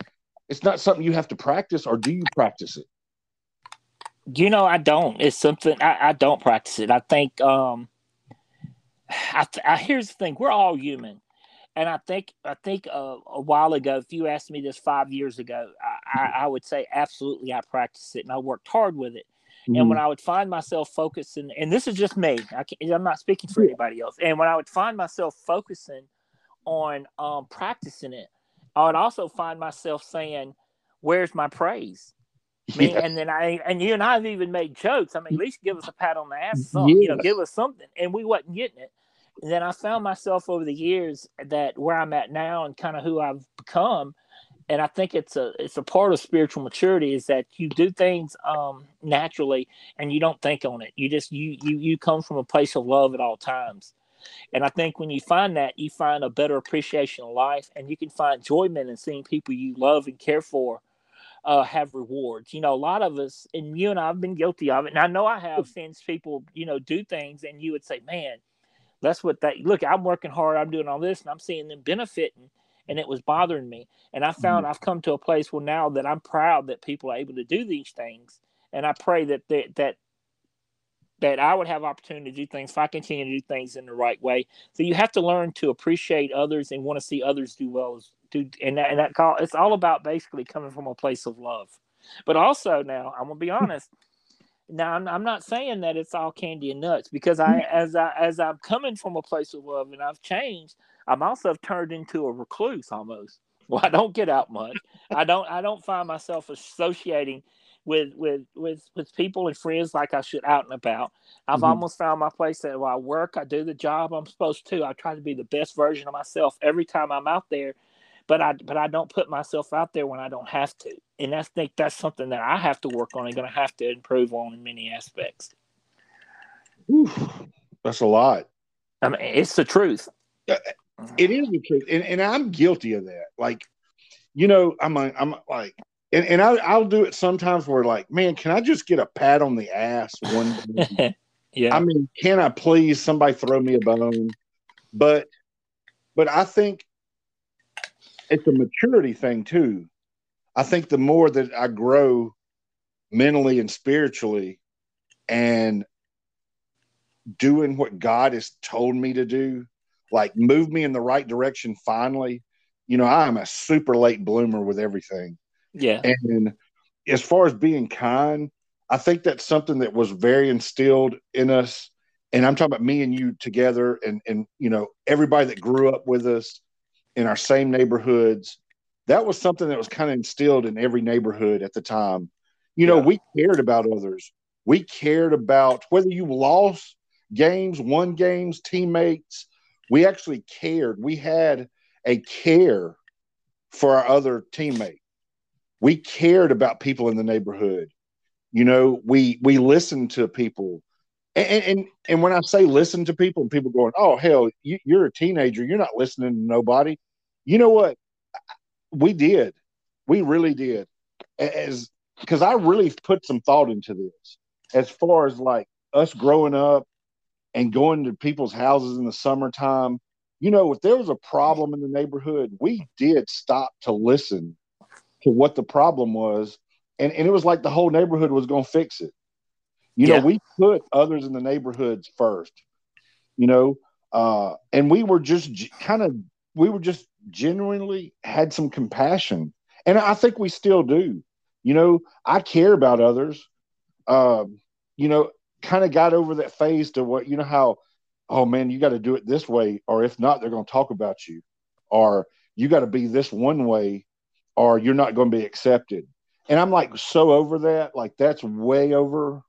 Speaker 1: It's not something you have to practice, or do you practice it?
Speaker 2: You know, I don't. It's something I, I don't practice it. I think. um I, I here's the thing: we're all human and I think I think uh, a while ago, if you asked me this five years ago, I, I, I, would say absolutely I practiced it and I worked hard with it. Mm-hmm. And when I would find myself focusing, and this is just me, I am not speaking for anybody else. And when I would find myself focusing on um, practicing it, I would also find myself saying, "Where's my praise?" I mean, yeah. and then I and you and I have even made jokes. I mean, at least give us a pat on the ass, yes. you know, give us something, and we wasn't getting it. Then I found myself over the years that where I'm at now and kind of who I've become, and I think it's a it's a part of spiritual maturity is that you do things um, naturally and you don't think on it. You just you you you come from a place of love at all times. And I think when you find that, you find a better appreciation of life, and you can find enjoyment in seeing people you love and care for uh, have rewards. You know, a lot of us, and you and I have been guilty of it, and I know I have seen people, you know, do things, and you would say, "Man, that's what that look. I'm working hard. I'm doing all this, and I'm seeing them benefiting, and it was bothering me. And I found mm-hmm. I've come to a place where now that I'm proud that people are able to do these things, and I pray that they, that that I would have opportunity to do things if I continue to do things in the right way. So you have to learn to appreciate others and want to see others do well as do and that and that call it's all about basically coming from a place of love. But also now I'm gonna be honest. Now I'm, I'm not saying that it's all candy and nuts because I mm-hmm. as I as I'm coming from a place of love and I've changed, I'm also turned into a recluse almost. Well, I don't get out much. I don't I don't find myself associating with with with with people and friends like I should out and about. I've mm-hmm. almost found my place that while I work, I do the job I'm supposed to. I try to be the best version of myself every time I'm out there but I but I don't put myself out there when I don't have to, and I think that's something that I have to work on and going to have to improve on in many aspects.
Speaker 1: Oof, that's a lot.
Speaker 2: I mean, it's the truth.
Speaker 1: Uh, it is the truth, and, and I'm guilty of that. Like, you know, I'm like, I'm like, and, and I, I'll do it sometimes where like, man, can I just get a pat on the ass one?
Speaker 2: yeah.
Speaker 1: I mean, can I please somebody throw me a bone? But, but I think it's a maturity thing too. I think the more that I grow mentally and spiritually and doing what God has told me to do, like move me in the right direction finally. You know, I am a super late bloomer with everything.
Speaker 2: Yeah.
Speaker 1: And as far as being kind, I think that's something that was very instilled in us. And I'm talking about me and you together and and you know, everybody that grew up with us in our same neighborhoods. That was something that was kind of instilled in every neighborhood at the time. You know, yeah. we cared about others. We cared about whether you lost games, won games, teammates. We actually cared. We had a care for our other teammates. We cared about people in the neighborhood. You know, we we listened to people. And, and and when I say listen to people, and people going, "Oh hell, you, you're a teenager. You're not listening to nobody." You know what? We did. We really did. As because I really put some thought into this as far as like us growing up and going to people's houses in the summertime. You know, if there was a problem in the neighborhood, we did stop to listen to what the problem was. And, and it was like the whole neighborhood was going to fix it. You yeah. know, we put others in the neighborhoods first, you know, uh, and we were just kind of, we were just genuinely had some compassion. And I think we still do. You know, I care about others. Um, you know, kind of got over that phase to what you know how oh man you got to do it this way or if not they're going to talk about you or you got to be this one way or you're not going to be accepted and i'm like so over that like that's way over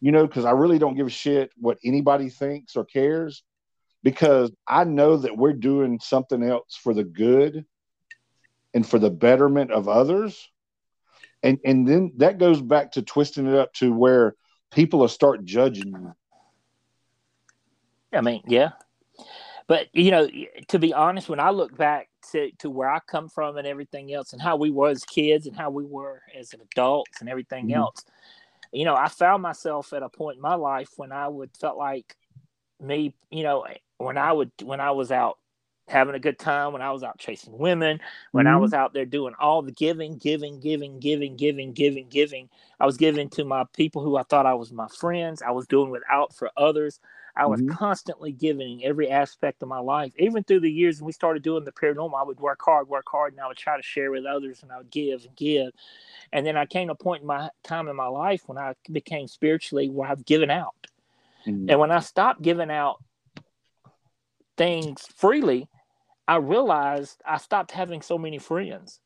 Speaker 1: you know because i really don't give a shit what anybody thinks or cares because i know that we're doing something else for the good and for the betterment of others and and then that goes back to twisting it up to where people will start judging you.
Speaker 2: I mean, yeah. But you know, to be honest, when I look back to, to where I come from and everything else, and how we were as kids and how we were as adults and everything mm-hmm. else, you know, I found myself at a point in my life when I would felt like me, you know, when I would when I was out having a good time when I was out chasing women, when mm-hmm. I was out there doing all the giving, giving, giving, giving, giving, giving, giving. I was giving to my people who I thought I was my friends. I was doing without for others. I was mm-hmm. constantly giving every aspect of my life. Even through the years when we started doing the paranormal, I would work hard, work hard, and I would try to share with others and I would give and give. And then I came to a point in my time in my life when I became spiritually where I've given out. Mm-hmm. And when I stopped giving out things freely, I realized I stopped having so many friends.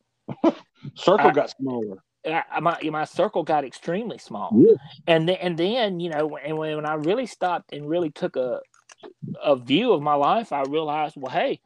Speaker 1: circle I, got smaller.
Speaker 2: I, my my circle got extremely small, yeah. and then and then you know, and when, when I really stopped and really took a a view of my life, I realized, well, hey,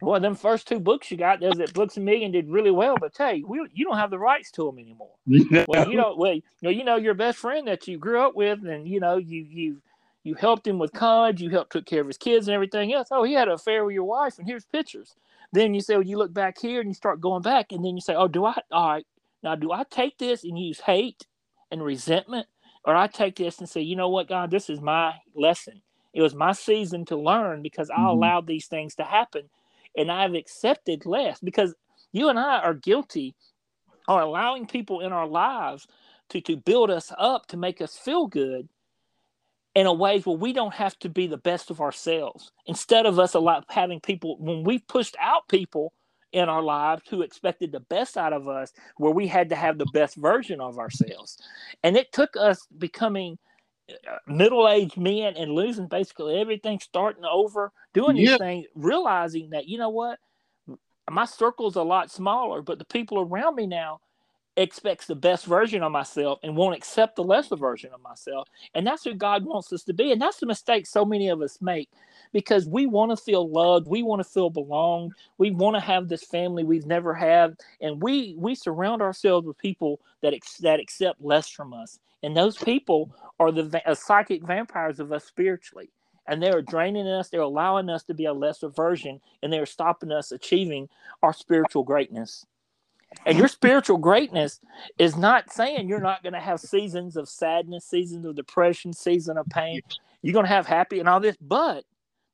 Speaker 2: well, them first two books you got, those that Books a Million did really well, but hey, we, you don't have the rights to them anymore. Yeah. Well, you know, well, you know, you know, your best friend that you grew up with, and you know, you you you helped him with college, you helped took care of his kids and everything else. Oh, he had an affair with your wife, and here's pictures. Then you say, well, you look back here and you start going back, and then you say, oh, do I? All right, now do I take this and use hate and resentment, or I take this and say, you know what, God, this is my lesson. It was my season to learn because I mm-hmm. allowed these things to happen, and I've accepted less because you and I are guilty, are allowing people in our lives to to build us up to make us feel good in a ways where we don't have to be the best of ourselves. Instead of us a lot having people when we pushed out people in our lives who expected the best out of us, where we had to have the best version of ourselves, and it took us becoming uh, middle-aged men and losing basically everything, starting over, doing these things, realizing that you know what, my circle's a lot smaller, but the people around me now expects the best version of myself and won't accept the lesser version of myself. And that's who God wants us to be. And that's the mistake so many of us make because we want to feel loved, we want to feel belonged, we want to have this family we've never had, and we we surround ourselves with people that ex- that accept less from us. And those people are the va- uh, psychic vampires of us spiritually. And they're draining us, they're allowing us to be a lesser version, and they're stopping us achieving our spiritual greatness. And your spiritual greatness is not saying you're not going to have seasons of sadness, seasons of depression, season of pain. You're going to have happy and all this, but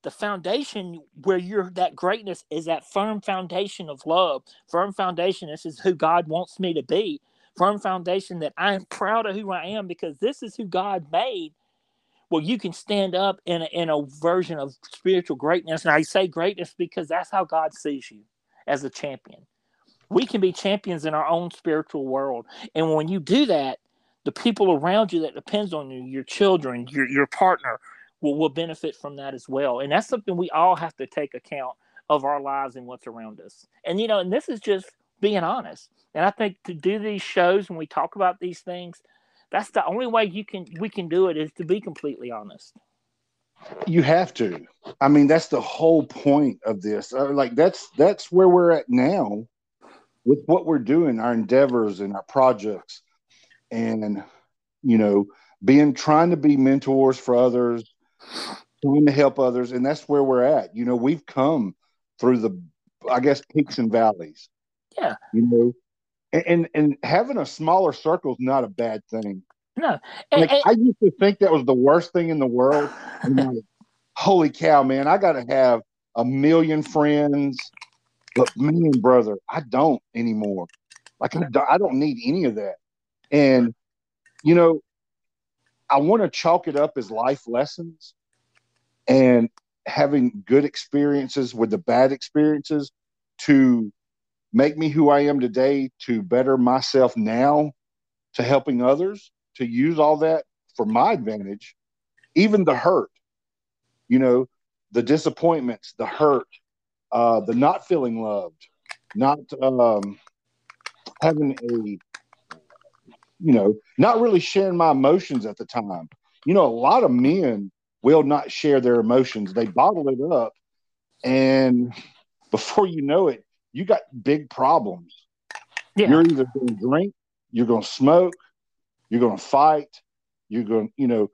Speaker 2: the foundation where you're that greatness is that firm foundation of love, firm foundation. This is who God wants me to be, firm foundation that I am proud of who I am because this is who God made. Well, you can stand up in a, in a version of spiritual greatness. And I say greatness because that's how God sees you as a champion. We can be champions in our own spiritual world. And when you do that, the people around you that depends on you, your children, your, your partner, will, will benefit from that as well. And that's something we all have to take account of our lives and what's around us. And, you know, and this is just being honest. And I think to do these shows when we talk about these things, that's the only way you can we can do it is to be completely honest.
Speaker 1: You have to. I mean, that's the whole point of this. Uh, like that's that's where we're at now with what we're doing, our endeavors and our projects, and you know, being trying to be mentors for others, trying to help others, and that's where we're at. You know, we've come through the, I guess, peaks and valleys.
Speaker 2: Yeah.
Speaker 1: You know, and and, and having a smaller circle is not a bad thing.
Speaker 2: No.
Speaker 1: And, like, and, I used to think that was the worst thing in the world. like, holy cow, man! I got to have a million friends, but man, brother, I don't anymore. Like I don't, I don't need any of that. And you know, I want to chalk it up as life lessons and having good experiences with the bad experiences to make me who I am today, to better myself now, to helping others, to use all that for my advantage, even the hurt, you know, the disappointments, the hurt, uh, the not feeling loved, not um, having a you know, not really sharing my emotions at the time. You know, a lot of men will not share their emotions. They bottle it up. And before you know it, you got big problems. Yeah. You're either going to drink, you're going to smoke, you're going to fight, you're going, you know,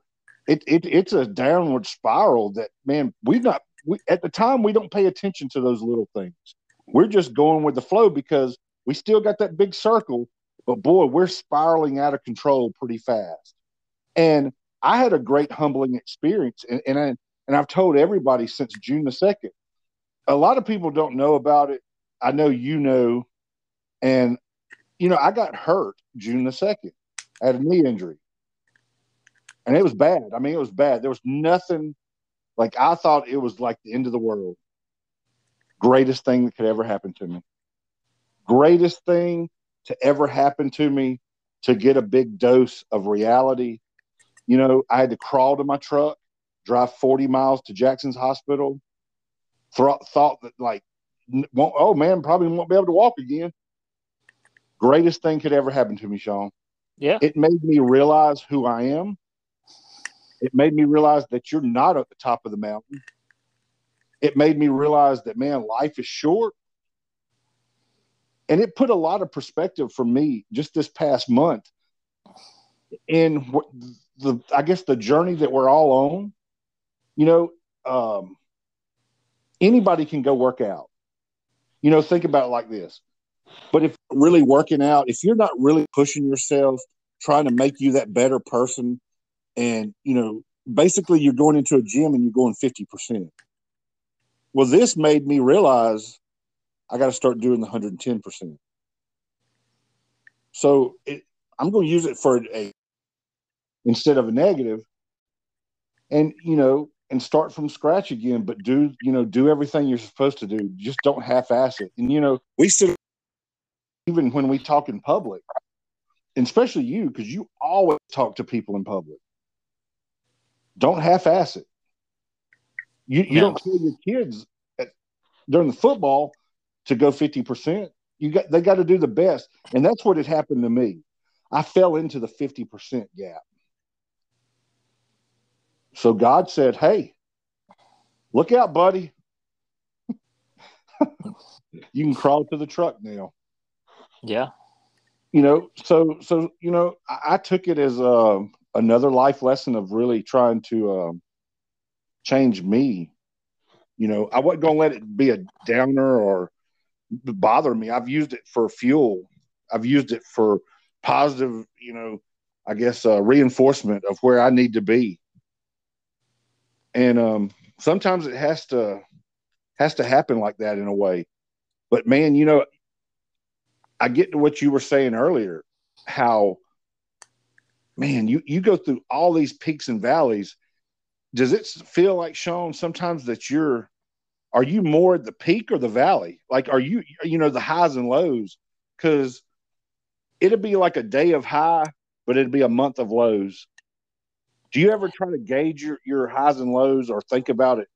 Speaker 1: it, it it's a downward spiral that man, we've not we at the time we don't pay attention to those little things. We're just going with the flow because we still got that big circle but boy, we're spiraling out of control pretty fast. And I had a great humbling experience, and and, I, and I've told everybody since June the second. A lot of people don't know about it. I know you know, and you know I got hurt June the second. I had a knee injury, and it was bad. I mean, it was bad. There was nothing like I thought it was like the end of the world. Greatest thing that could ever happen to me. Greatest thing to ever happen to me to get a big dose of reality. You know, I had to crawl to my truck, drive 40 miles to Jackson's hospital. Th- thought that, like, oh man, probably won't be able to walk again. Greatest thing could ever happen to me, Shawn.
Speaker 2: Yeah.
Speaker 1: It made me realize who I am. It made me realize that you're not at the top of the mountain. It made me realize that, man, life is short and it put a lot of perspective for me just this past month in the I guess the journey that we're all on. You know, um, anybody can go work out. You know, think about it like this. But if really working out, if you're not really pushing yourself, trying to make you that better person, and you know, basically you're going into a gym and you're going 50%. Well, this made me realize I got to start doing the 110%. So it, I'm going to use it for a instead of a negative, and you know, and start from scratch again. But do you know do everything you're supposed to do? Just don't half-ass it. And you know, we still even when we talk in public, especially you, because you always talk to people in public. Don't half-ass it. You you don't tell your kids at, during the football to go 50%. You got they got to do the best. And that's what had happened to me. I fell into the 50% gap. So God said, Hey, look out, buddy. you can crawl to the truck now.
Speaker 2: Yeah.
Speaker 1: You know, so so you know, I, I took it as a uh, another life lesson of really trying to um, change me. You know, I wasn't gonna let it be a downer or bother me. I've used it for fuel I've used it for positive, you know, I guess uh, reinforcement of where I need to be. And um, sometimes it has to has to happen like that in a way. But man, you know, I get to what you were saying earlier, how man, you you go through all these peaks and valleys. Does it feel like Shawn sometimes that you're are you more at the peak or the valley? Like are you you know the highs and lows? Because it'd be like a day of high, but it'd be a month of lows. Do you ever try to gauge your, your highs and lows or think about it?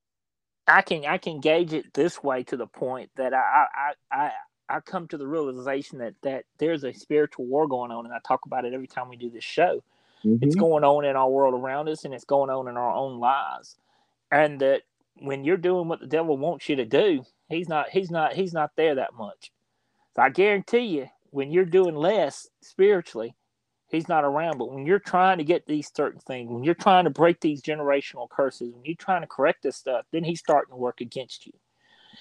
Speaker 2: I can I can gauge it this way to the point that I I I, I come to the realization that that there's a spiritual war going on, and I talk about it every time we do this show. Mm-hmm. It's going on in our world around us, and it's going on in our own lives, and that when you're doing what the devil wants you to do, he's not he's not he's not there that much. So I guarantee you, when you're doing less spiritually, he's not around. But when you're trying to get these certain things, when you're trying to break these generational curses, when you're trying to correct this stuff, then he's starting to work against you.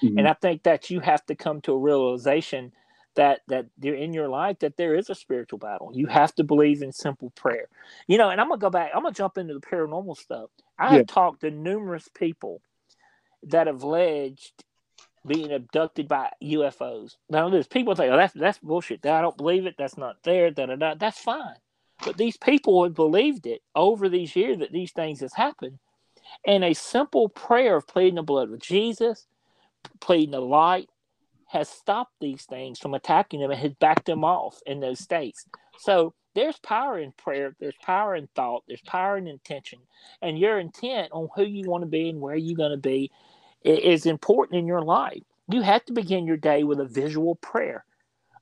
Speaker 2: Mm-hmm. And I think that you have to come to a realization that that in your life that there is a spiritual battle. You have to believe in simple prayer. You know, and I'm gonna go back. I'm gonna jump into the paranormal stuff. I yeah. have talked to numerous people that have alleged being abducted by UFOs. Now, there's people say, "Oh, that's that's bullshit. I don't believe it. That's not there." Da da da. That's fine, but these people have believed it over these years that these things has happened, and a simple prayer of pleading the blood of Jesus, pleading the light, has stopped these things from attacking them and has backed them off in those states. So there's power in prayer, there's power in thought, there's power in intention, and your intent on who you want to be and where you're going to be is important in your life. You have to begin your day with a visual prayer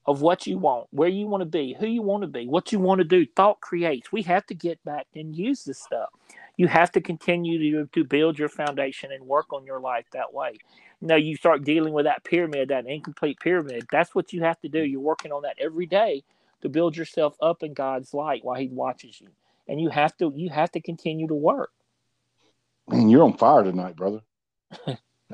Speaker 2: of what you want, where you want to be, who you want to be, what you want to do. Thought creates. We have to get back and use this stuff. You have to continue to, to build your foundation and work on your life that way. You know, you start dealing with that pyramid, that incomplete pyramid. That's what you have to do. Mm. You're working on that every day to build yourself up in God's light while He watches you. And you have to you have to continue to work.
Speaker 1: Man, you're on fire tonight, brother.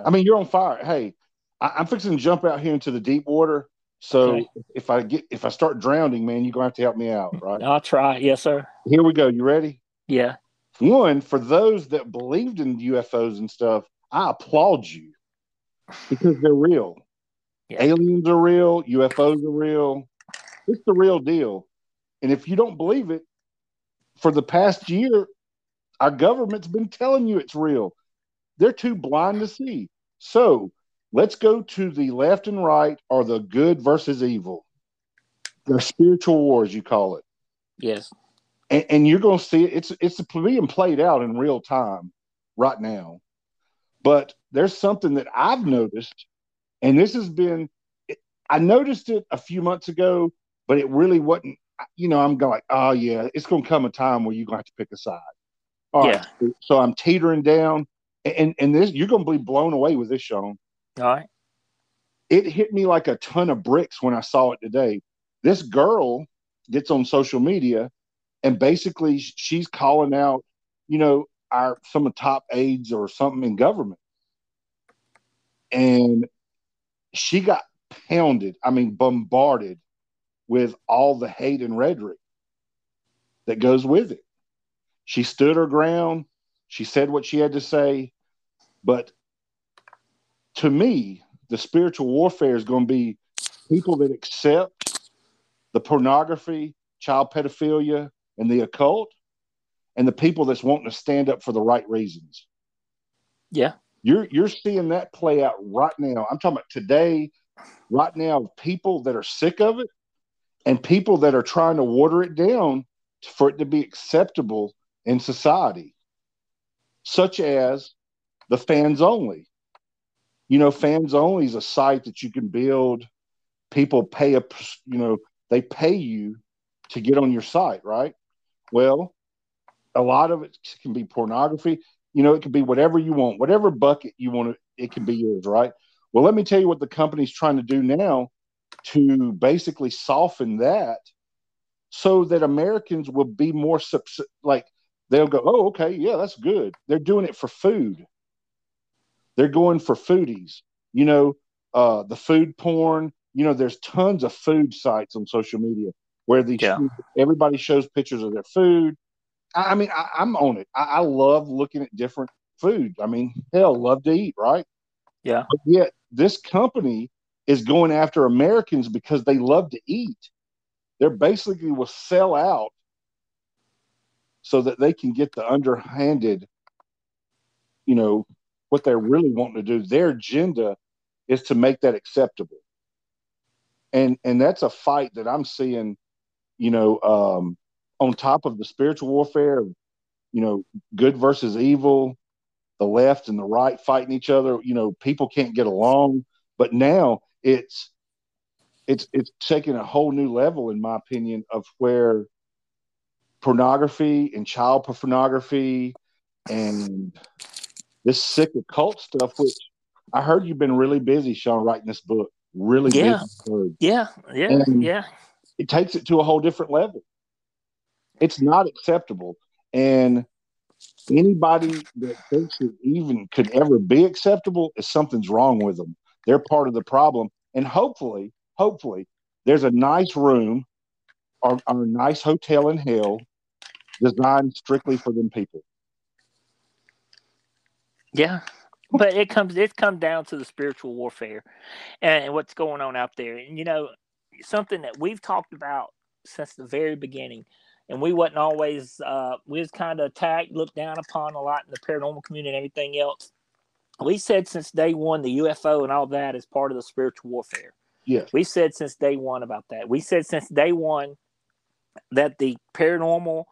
Speaker 1: I mean, you're on fire. Hey, I, am fixing to jump out here into the deep water. So okay. if I get if I start drowning, man, you're gonna have to help me out, right?
Speaker 2: I'll try. Yes, sir.
Speaker 1: Here we go. You ready?
Speaker 2: Yeah.
Speaker 1: One, for those that believed in UFOs and stuff, I applaud you because they're real. Yeah. Aliens are real, UFOs are real. It's the real deal. And if you don't believe it, for the past year, our government's been telling you it's real. They're too blind to see. So let's go to the left and right or the good versus evil. The spiritual wars, you call it.
Speaker 2: Yes.
Speaker 1: And, and you're going to see it. It's it's being played out in real time right now. But there's something that I've noticed, and this has been. I noticed it a few months ago, but it really wasn't. You know, I'm going like, oh yeah, it's going to come a time where you're going to have to pick a side. All yeah. Right, so I'm teetering down, and and this you're gonna be blown away with this, Shawn.
Speaker 2: All right.
Speaker 1: It hit me like a ton of bricks when I saw it today. This girl gets on social media, and basically she's calling out, you know, our some of top aides or something in government, and she got pounded. I mean, bombarded with all the hate and rhetoric that goes with it. She stood her ground. She said what she had to say. But to me, the spiritual warfare is going to be people that accept the pornography, child pedophilia, and the occult, and the people that's wanting to stand up for the right reasons.
Speaker 2: Yeah.
Speaker 1: You're you're seeing that play out right now. I'm talking about today, right now, people that are sick of it and people that are trying to water it down for it to be acceptable in society, such as the fans only. You know, fans only is a site that you can build. People pay a, you know, they pay you to get on your site, right? Well, a lot of it can be pornography. You know, it can be whatever you want, whatever bucket you want to, it can be yours, right? Well, let me tell you what the company's trying to do now to basically soften that so that Americans will be more like they'll go, oh, okay, yeah, that's good. They're doing it for food. They're going for foodies, you know, uh, the food porn, you know, there's tons of food sites on social media where these
Speaker 2: Yeah.
Speaker 1: everybody shows pictures of their food. I, mean, I, I'm on it. I, I love looking at different food. I mean, hell, love to eat, right?
Speaker 2: Yeah.
Speaker 1: But yet, this company is going after Americans because they love to eat. They're basically will sell out so that they can get the underhanded, you know, what they're really wanting to do. Their agenda is to make that acceptable. And and that's a fight that I'm seeing, you know, um, on top of the spiritual warfare, you know, good versus evil, the left and the right fighting each other. You know, people can't get along. But now it's it's it's taking a whole new level, in my opinion, of where pornography and child pornography and this sick occult stuff, which I heard you've been really busy, Shawn, writing this book. Really
Speaker 2: Yeah.
Speaker 1: busy.
Speaker 2: Yeah. Yeah.
Speaker 1: And-
Speaker 2: yeah.
Speaker 1: It takes it to a whole different level. It's not acceptable. And anybody that thinks it even could ever be acceptable is something's wrong with them. They're part of the problem. And hopefully, hopefully, there's a nice room or, or a nice hotel in hell designed strictly for them people.
Speaker 2: Yeah. But it comes it comes down to the spiritual warfare and what's going on out there. And you know, something that we've talked about since the very beginning, and we wasn't always uh we was kind of attacked, looked down upon a lot in the paranormal community and everything else. We said since day one the UFO and all that is part of the spiritual warfare.
Speaker 1: Yeah,
Speaker 2: We said since day one about that. We said since day one that the paranormal,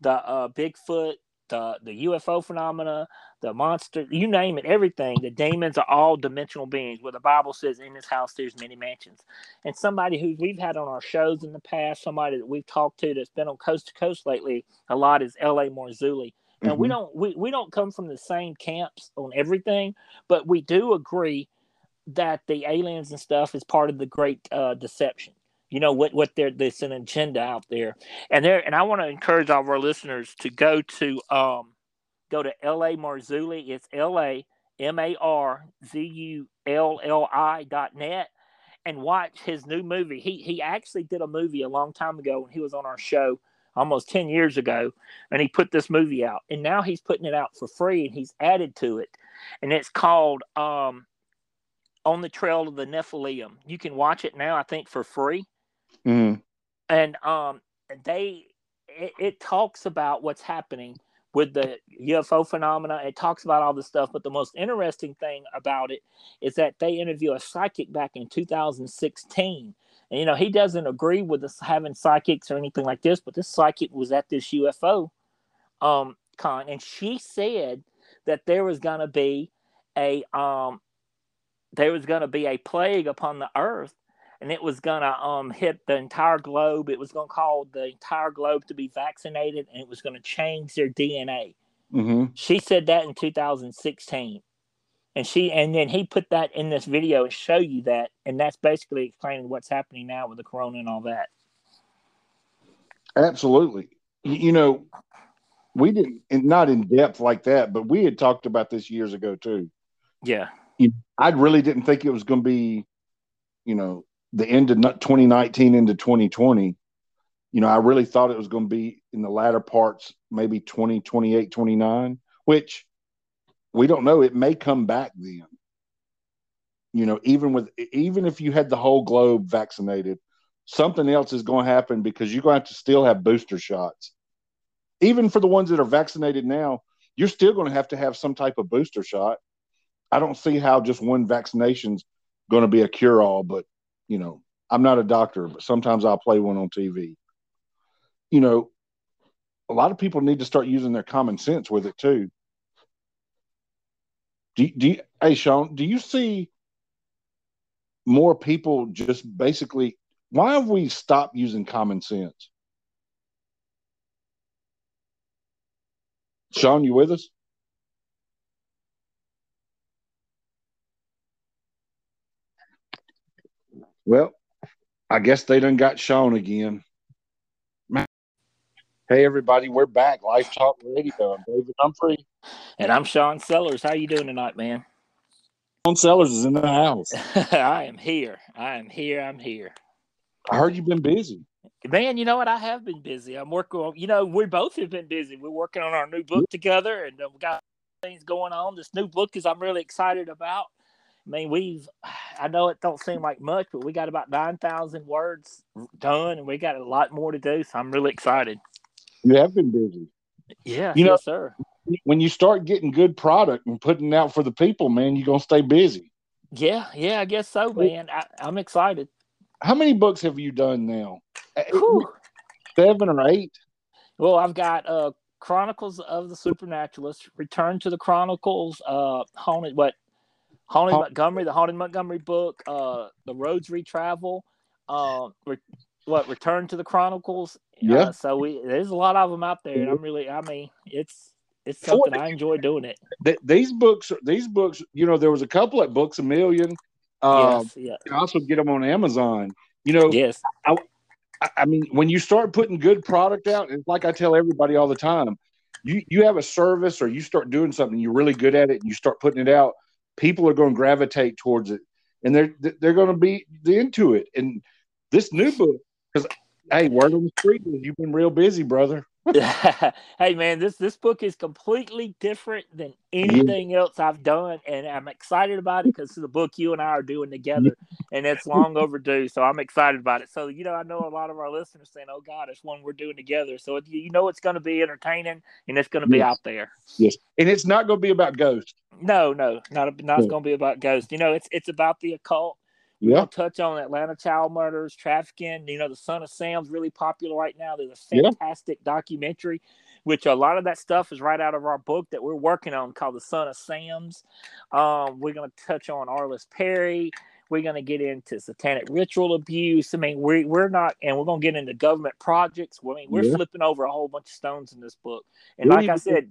Speaker 2: the uh, Bigfoot, the the UFO phenomena, the monster, you name it, everything. The demons are all dimensional beings. Where the Bible says, "In this house there's many mansions." And somebody who we've had on our shows in the past, somebody that we've talked to that's been on coast to coast lately a lot is L.A. Marzulli. And we
Speaker 1: Mhm.
Speaker 2: don't we, we don't come from the same camps on everything, but we do agree that the aliens and stuff is part of the great uh, deception. You know what what there there's an agenda out there, and there and I want to encourage all of our listeners to go to um go to L A Marzulli. It's L A M A R Z U L L I dot net and watch his new movie. He he actually did a movie a long time ago when he was on our show almost 10 years ago and he put this movie out and now he's putting it out for free and he's added to it and it's called um on the trail of the nephilim you can watch it now i think for free
Speaker 1: Mhm.
Speaker 2: and um they it, it talks about what's happening with the UFO phenomena. It talks about all this stuff, but the most interesting thing about it is that they interview a psychic back in 2016. And you know, he doesn't agree with us having psychics or anything like this, but this psychic was at this UFO um con and she said that there was gonna be a um there was gonna be a plague upon the earth and it was going to um, hit the entire globe. It was going to call the entire globe to be vaccinated, and it was going to change their DNA.
Speaker 1: Mhm.
Speaker 2: She said that in 2016, and she and then he put that in this video and show you that, and that's basically explaining what's happening now with the corona and all that.
Speaker 1: Absolutely. You, you know, we didn't, not in depth like that, but we had talked about this years ago too.
Speaker 2: Yeah,
Speaker 1: I really didn't think it was going to be, you know, the end of 2019 into 2020. You know, I really thought it was going to be in the latter parts, maybe 20 28 29, which we don't know. It may come back then. You know, even with even if you had the whole globe vaccinated, something else is going to happen because you're going to have to still have booster shots. Even for the ones that are vaccinated now, you're still going to have to have some type of booster shot. I don't see how just one vaccination's going to be a cure all, but you know, I'm not a doctor, but sometimes I'll play one on TV. You know, a lot of people need to start using their common sense with it too. Do, do you, hey Shawn, do you see more people just basically why have we stopped using common sense? Shawn, you with us? Well, I guess they done got Shawn again. Hey everybody, we're back. Life Talk Radio. I'm David Humphrey.
Speaker 2: and I'm Shawn Sellers. How you doing tonight, man?
Speaker 1: Shawn Sellers is in the house.
Speaker 2: I am here. I am here. I'm here.
Speaker 1: I heard you've been busy.
Speaker 2: Man, you know what? I have been busy. I'm working on, you know, we both have been busy. We're working on our new book together and we got things going on. This new book is I'm really excited about. I mean, we've, I know it don't seem like much, but we got about 9,000 words done and we got a lot more to do. So I'm really excited.
Speaker 1: You have been busy.
Speaker 2: Yeah,
Speaker 1: You know-
Speaker 2: yes, sir.
Speaker 1: When you start getting good product and putting it out for the people, man, you're gonna stay busy.
Speaker 2: Yeah, yeah, I guess so, man. I, I'm excited.
Speaker 1: How many books have you done now? Uh,
Speaker 2: Whew.
Speaker 1: Seven or eight?
Speaker 2: Well, I've got uh Chronicles of the Supernaturalist, Return to the Chronicles, uh Haunted what Haunted
Speaker 1: Ha-
Speaker 2: Montgomery, the Haunted Montgomery book, uh The Roads Retravel, uh re- what Return to the Chronicles.
Speaker 1: Yeah.
Speaker 2: Uh, so we there's a lot of them out there and I'm really I mean, it's it's something I enjoy doing it.
Speaker 1: Th- these books, these books, you know, there was a couple at Books a Million. Um,
Speaker 2: yes, yeah.
Speaker 1: You can also get them on Amazon. You know,
Speaker 2: Yes.
Speaker 1: I, I mean, when you start putting good product out, it's like I tell everybody all the time, you you have a service or you start doing something, you're really good at it, and you start putting it out, people are going to gravitate towards it, and they're they're going to be into it. And this new book, because hey, word on the street you've been real busy, brother.
Speaker 2: hey man, this this book is completely different than anything else I've done, and I'm excited about it because it's the book you and I are doing together, and it's long overdue. So I'm excited about it. So you know, I know a lot of our listeners saying, "Oh God, it's one we're doing together." So it, you know, it's going to be entertaining and it's going to be out there.
Speaker 1: Yes, and it's not going to be about ghosts.
Speaker 2: No, no, not not
Speaker 1: Yeah.
Speaker 2: going to be about ghosts. You know, it's it's about the occult. We're
Speaker 1: Yeah,
Speaker 2: gonna touch on Atlanta child murders, trafficking. You know, the Son of Sam's really popular right now. There's a fantastic documentary, which a lot of that stuff is right out of our book that we're working on called The Son of Sam's. Um, we're gonna touch on Arlis Perry. We're gonna get into satanic ritual abuse. I mean, we we're not, and we're gonna get into government projects. I mean, we're flipping over a whole bunch of stones in this book. And like I
Speaker 1: to-
Speaker 2: said,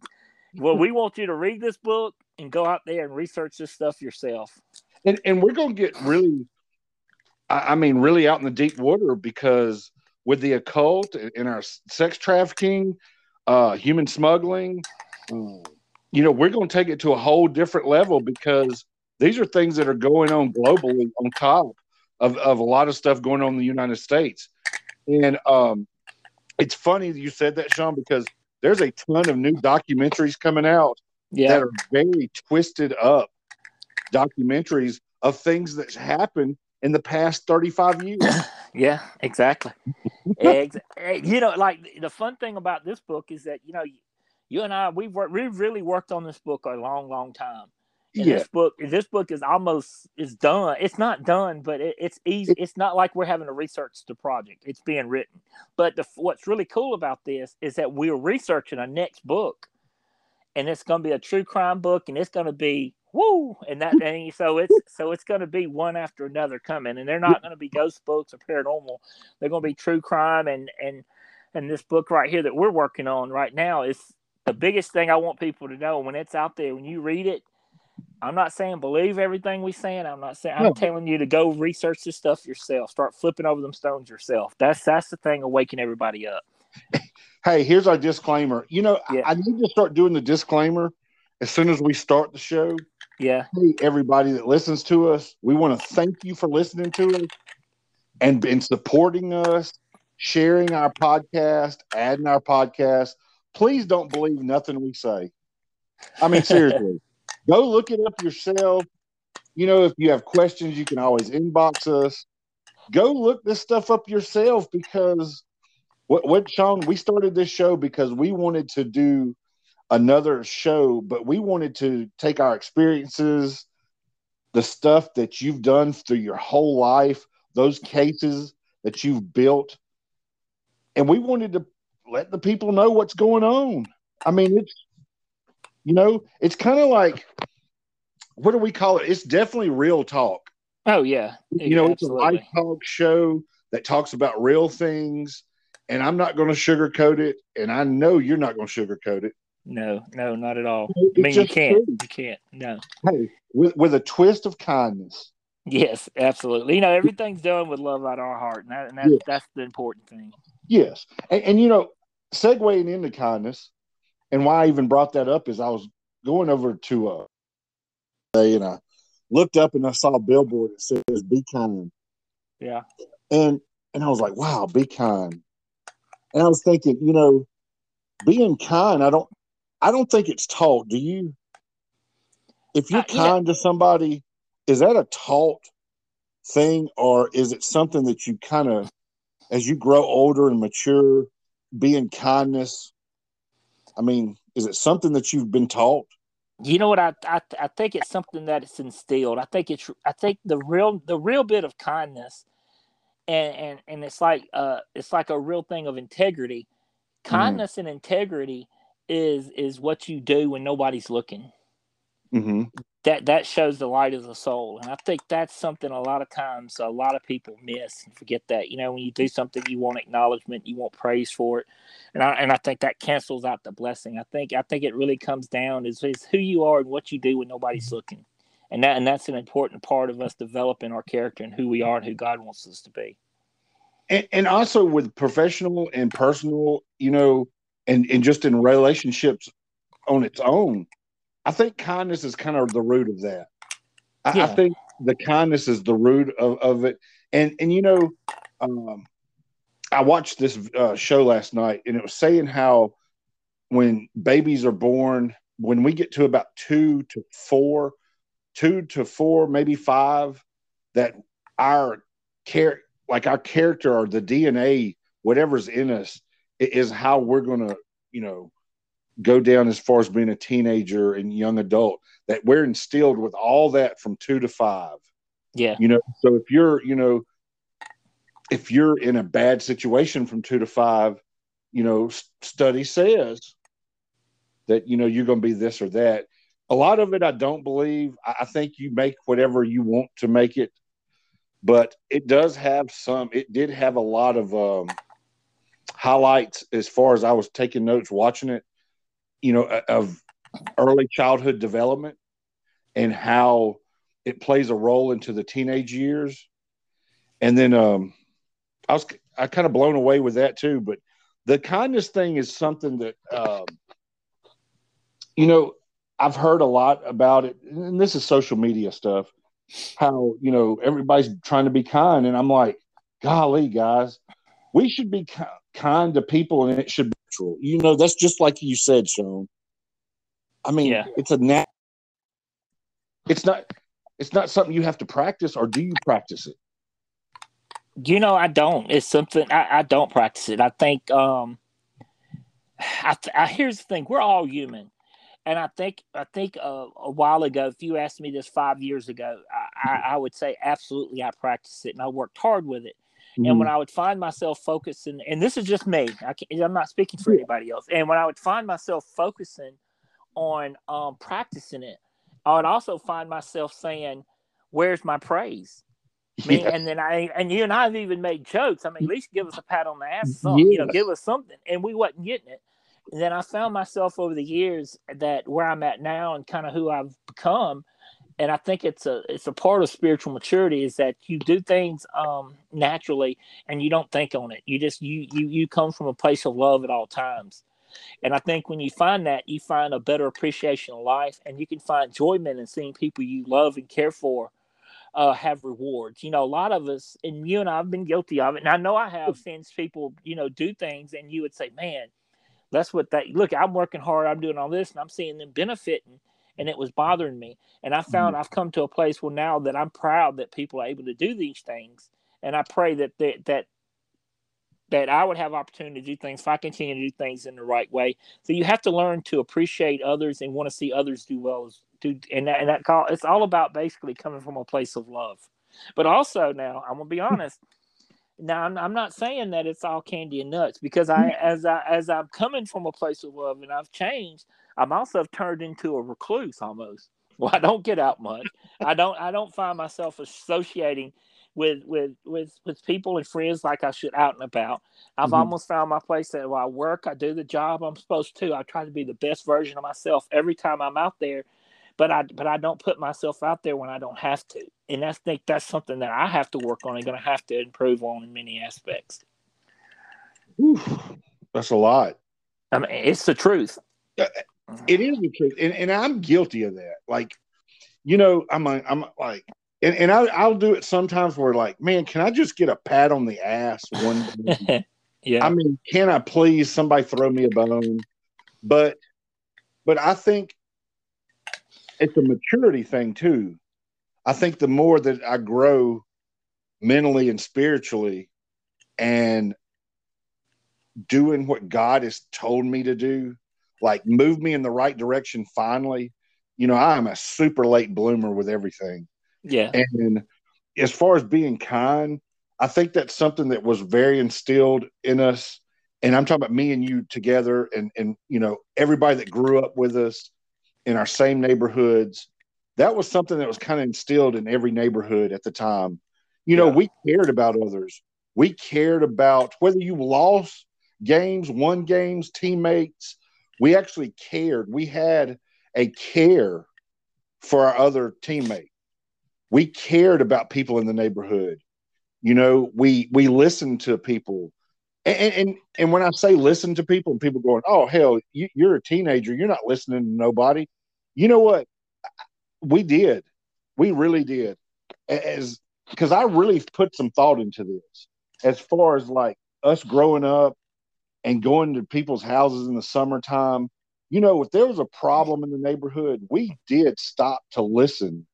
Speaker 2: well, we want you to read this book and go out there and research this stuff yourself.
Speaker 1: and and we're going to get really, I, I mean, really out in the deep water because with the occult and our sex trafficking, uh, human smuggling, um, you know, we're going to take it to a whole different level because these are things that are going on globally on top of, of a lot of stuff going on in the United States. And um, it's funny that you said that, Shawn, because there's a ton of new documentaries coming out
Speaker 2: Yeah.
Speaker 1: that are very twisted up documentaries of things that happened in the past 35 years.
Speaker 2: Yeah, exactly. Ex- eh, you know, like the fun thing about this book is that you know, you and I we've worked, we've really worked on this book a long, long time. And
Speaker 1: yeah,
Speaker 2: this book, this book is almost is done. It's not done, but it, it's easy. It's not like we're having to research the project. It's being written. But the, what's really cool about this is that we're researching a next book, and it's going to be a true crime book, and it's going to be woo, and that and so it's so it's going to be one after another coming, and they're not going to be ghost books or paranormal. They're going to be true crime, and and and this book right here that we're working on right now is the biggest thing I want people to know when it's out there when you read it. I'm not saying believe everything we saying. I'm not saying I'm
Speaker 1: No.
Speaker 2: telling you to go research this stuff yourself. Start flipping over them stones yourself. That's that's the thing of waking everybody up.
Speaker 1: hey, here's our disclaimer. You know, I- I need to start doing the disclaimer as soon as we start the show.
Speaker 2: Yeah.
Speaker 1: Hey, everybody that listens to us, we want to thank you for listening to us and, and supporting us, sharing our podcast, adding our podcast. Please don't believe nothing we say. I mean, seriously, go look it up yourself. You know, if you have questions, you can always inbox us. Go look this stuff up yourself because what, what Shawn, we started this show because we wanted to do another show, but we wanted to take our experiences, the stuff that you've done through your whole life, those cases that you've built, and we wanted to let the people know what's going on. I mean, it's you know, it's kind of like what do we call it? It's definitely real talk.
Speaker 2: Oh yeah.
Speaker 1: You know, it's a live talk show that talks about real things, and I'm not going to sugarcoat it, and I know you're not going to sugarcoat it.
Speaker 2: No, no, not at all. I mean, you can't. You can't. No.
Speaker 1: Hey, with with a twist of kindness.
Speaker 2: Yes, absolutely. You know, everything's done with love out of our heart, and, that, and that's
Speaker 1: Yeah.
Speaker 2: that's the important thing.
Speaker 1: Yes, and, and you know, segueing into kindness, and why I even brought that up is I was going over to uh, and I looked up and I saw a billboard that says "Be kind."
Speaker 2: Yeah.
Speaker 1: And and I was like, "Wow, be kind." And I was thinking, you know, being kind, I don't, I don't think it's taught. Do you? If you're uh, kind yeah. to somebody, is that a taught thing, or is it something that you kind of, as you grow older and mature, being kindness? I mean, is it something that you've been taught?
Speaker 2: You know what I, I I think it's something that it's instilled. I think it's I think the real the real bit of kindness and and and it's like uh it's like a real thing of integrity mm-hmm. kindness mm-hmm. and integrity is is what you do when nobody's looking.
Speaker 1: Mm-hmm.
Speaker 2: that that shows the light of the soul. And i think that's something a lot of times a lot of people miss and forget that you know when you do something you want acknowledgement you want praise for it. And i and i think that cancels out the blessing. I think i think it really comes down is, is who you are and what you do when nobody's looking. And that and that's an important part of us developing our character and who we are and who God wants us to be.
Speaker 1: And, and also with professional and personal, you know, and and just in relationships on its own, I think kindness is kind of the root of that. I, yeah. I think the kindness is the root of, of it. And and you know, um, I watched this uh, show last night, and it was saying how when babies are born, when we get to about two to four, two to four, maybe five, that our care, like our character or the DNA, whatever's in us, is how we're going to, you know, go down as far as being a teenager and young adult. That we're instilled with all that from two to five.
Speaker 2: Yeah.
Speaker 1: You know, so if you're, you know, if you're in a bad situation from two to five, you know, study says that, you know, you're going to be this or that a lot of it I don't believe. I think you make whatever you want to make it, but it does have some. It did have a lot of um, highlights as far as I was taking notes watching it. You know, of early childhood development and how it plays a role into the teenage years. And then um, I was I kind of blown away with that too. But the kindness thing is something that um, you know I've heard a lot about it, and this is social media stuff. How you know everybody's trying to be kind, and I'm like, golly, guys, we should be kind to people, and it should be natural. You know, that's just like you said, Shawn. I mean, yeah. it's a nat. It's not. It's not something you have to practice, or do you practice it?
Speaker 2: You know, I don't. It's something I, I don't practice it. I think. um I, I here's the thing: we're all human and I think I think uh, a while ago, if you asked me this five years ago, I, I, I would say absolutely I practiced it and I worked hard with it. Mm-hmm. And when I would find myself focusing, and this is just me, I am not speaking for anybody else. And when I would find myself focusing on um, practicing it, I would also find myself saying, "Where's my praise?" I mean, yeah. and then I and you and I have even made jokes. I mean, at least give us a pat on the ass, yes. you know, give us something, and we wasn't getting it. And then I found myself over the years that where I'm at now and kind of who I've become. And I think it's a it's a part of spiritual maturity is that you do things um, naturally and you don't think on it. You just you you you come from a place of love at all times. And I think when you find that, you find a better appreciation of life, and you can find enjoyment in seeing people you love and care for uh, have rewards. You know, a lot of us, and you and I have been guilty of it, and I know I have seen people, you know, do things, and you would say, "Man, that's what that look. I'm working hard. I'm doing all this, and I'm seeing them benefiting, and it was bothering me. And I found mm-hmm. I've come to a place where now that I'm proud that people are able to do these things, and I pray that they, that that I would have opportunity to do things if I continue to do things in the right way. So you have to learn to appreciate others and want to see others do well as do and that and that call it's all about basically coming from a place of love. But also now I'm gonna be honest, now I'm, I'm not saying that it's all candy and nuts because I mm-hmm. as I as I'm coming from a place of love and I've changed, I'm also turned into a recluse almost. Well, I don't get out much. I don't I don't find myself associating with with with with people and friends like I should out and about. I've mm-hmm. almost found my place that while I work, I do the job I'm supposed to. I try to be the best version of myself every time I'm out there but I but I don't put myself out there when I don't have to, and I think that's something that I have to work on and going to have to improve on in many aspects.
Speaker 1: Oof, that's a lot.
Speaker 2: I mean, it's the truth.
Speaker 1: Uh, it is the truth, and, and I'm guilty of that. Like, you know, I'm like, I'm like, and, and I, I'll do it sometimes where like, man, can I just get a pat on the ass one?
Speaker 2: yeah.
Speaker 1: I mean, can I please somebody throw me a bone? But, but I think it's a maturity thing too. I think the more that I grow mentally and spiritually and doing what God has told me to do, like move me in the right direction finally. You know, I am a super late bloomer with everything.
Speaker 2: Yeah.
Speaker 1: And as far as being kind, I think that's something that was very instilled in us. And I'm talking about me and you together and and you know, everybody that grew up with us in our same neighborhoods. That was something that was kind of instilled in every neighborhood at the time. You know, yeah. we cared about others. We cared about whether you lost games, won games, teammates. We actually cared. We had a care for our other teammate. We cared about people in the neighborhood. You know, we we listened to people. And, and and when I say listen to people, and people going, "Oh hell, you, you're a teenager. You're not listening to nobody." You know what? We did. We really did. As because I really put some thought into this as far as like us growing up and going to people's houses in the summertime. You know, if there was a problem in the neighborhood, we did stop to listen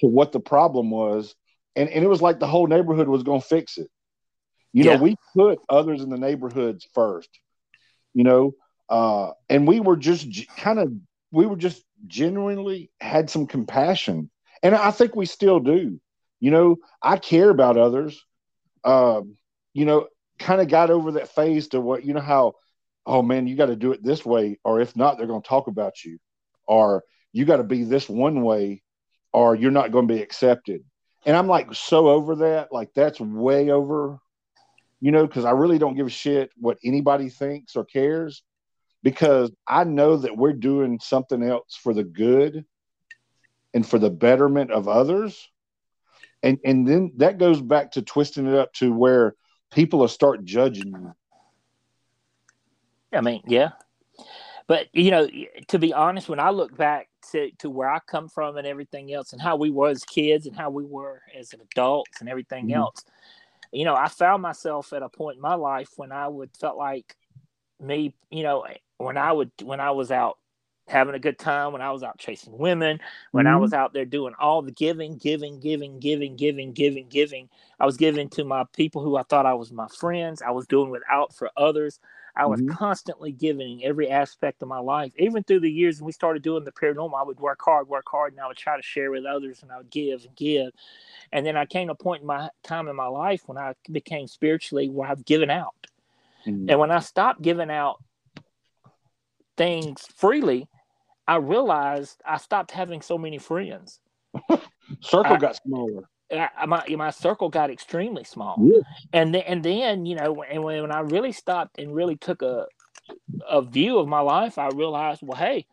Speaker 1: to what the problem was. And, and it was like the whole neighborhood was going to fix it. You yeah. know, we put others in the neighborhoods first, you know, uh, and we were just g- kind of, we were just genuinely had some compassion. And I think we still do. You know, I care about others. Um, you know, kind of got over that phase to what, you know, how, oh man, you got to do it this way, or if not, they're going to talk about you, or you got to be this one way, or you're not going to be accepted. And I'm like so over that. Like, that's way over, you know, because I really don't give a shit what anybody thinks or cares because I know that we're doing something else for the good and for the betterment of others and and then that goes back to twisting it up to where people will start judging you.
Speaker 2: I mean, yeah, but you know, to be honest, when I look back to, to where I come from and everything else, and how we were as kids and how we were as adults and everything mm-hmm. else, you know, I found myself at a point in my life when I would felt like me, you know, when I would when I was out having a good time when I was out chasing women, when mm-hmm. I was out there doing all the giving, giving, giving, giving, giving, giving, giving. I was giving to my people who I thought I was my friends. I was doing without for others. I was mm-hmm. constantly giving every aspect of my life. Even through the years when we started doing the paranormal, I would work hard, work hard, and I would try to share with others and I would give and give. And then I came to a point in my time in my life when I became spiritually where I've given out. Mm-hmm. And when I stopped giving out things freely, I realized I stopped having so many friends.
Speaker 1: circle I, got smaller.
Speaker 2: I, my my circle got extremely small, yeah. and then and then you know, and when, when I really stopped and really took a a view of my life, I realized, well, hey,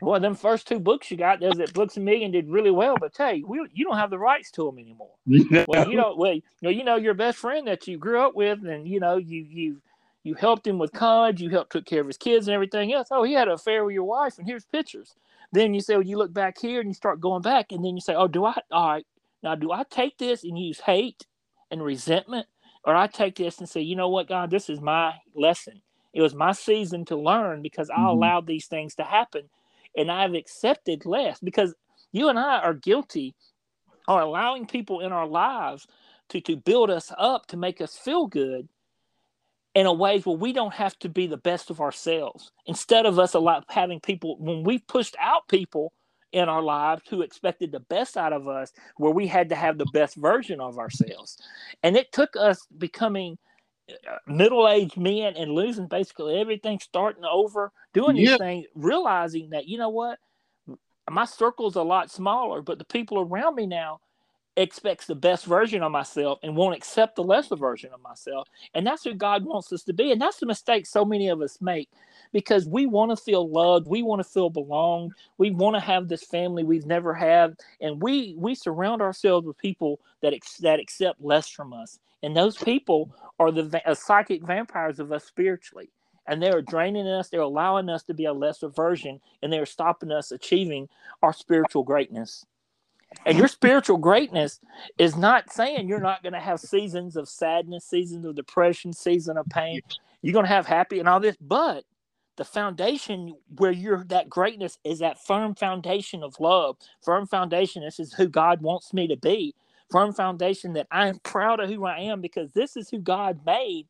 Speaker 2: well, them first two books you got, those that Books a Million did really well, but hey, we, you don't have the rights to them anymore. Yeah. Well, you know, well, you know, you know, your best friend that you grew up with, and you know, you you you helped him with college, you helped took care of his kids and everything else. Oh, he had an affair with your wife, and here's pictures. Then you say, well, you look back here and you start going back, and then you say, oh, do I all right now do I take this and use hate and resentment, or I take this and say, you know what, God, this is my lesson. It was my season to learn because I mm-hmm. allowed these things to happen, and I've accepted less because you and I are guilty, are allowing people in our lives to to build us up to make us feel good in a ways where we don't have to be the best of ourselves. Instead of us a lot having people when we pushed out people in our lives who expected the best out of us, where we had to have the best version of ourselves, and it took us becoming uh, middle-aged men and losing basically everything, starting over, doing these things, realizing that you know what, my circle's a lot smaller, but the people around me now expects the best version of myself and won't accept the lesser version of myself. And that's who God wants us to be. And that's the mistake so many of us make because we want to feel loved, we want to feel belonged, we want to have this family we've never had, and we we surround ourselves with people that ex- that accept less from us. And those people are the va- uh, psychic vampires of us spiritually. And they're draining us, they're allowing us to be a lesser version, and they're stopping us achieving our spiritual greatness. And your spiritual greatness is not saying you're not going to have seasons of sadness, seasons of depression, season of pain. You're going to have happy and all this, but the foundation where you're that greatness is that firm foundation of love, firm foundation. This is who God wants me to be, firm foundation that I am proud of who I am because this is who God made.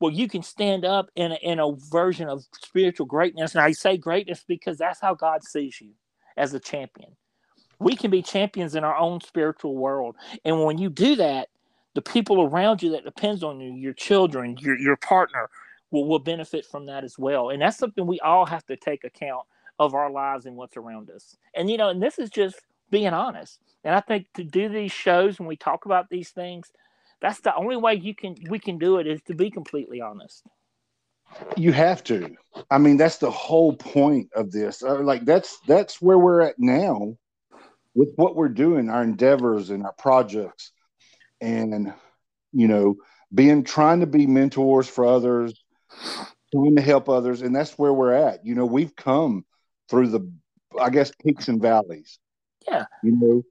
Speaker 2: Well, you can stand up in a, in a version of spiritual greatness. And I say greatness because that's how God sees you as a champion. We can be champions in our own spiritual world. And when you do that, the people around you that depends on you, your children, your, your partner, will, will benefit from that as well. And that's something we all have to take account of our lives and what's around us. And, you know, and this is just being honest. And I think to do these shows when we talk about these things, that's the only way you can we can do it is to be completely honest.
Speaker 1: You have to. I mean, that's the whole point of this. Uh, like that's that's where we're at now with what we're doing, our endeavors and our projects, and you know, being trying to be mentors for others, trying to help others, and that's where we're at. You know, we've come through the, I guess, peaks and valleys.
Speaker 2: Yeah.
Speaker 1: You know,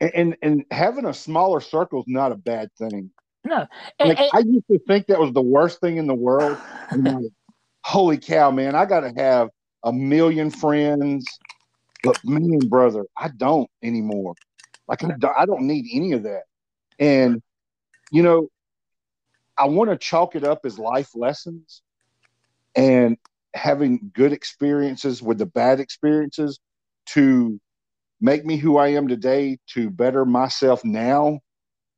Speaker 1: and and, and having a smaller circle is not a bad thing.
Speaker 2: No.
Speaker 1: And, like, and, I used to think that was the worst thing in the world. like, holy cow, man! I got to have a million friends, but man, brother, I don't anymore. Like I don't, I don't need any of that. And you know, I want to chalk it up as life lessons and having good experiences with the bad experiences to make me who I am today, to better myself now,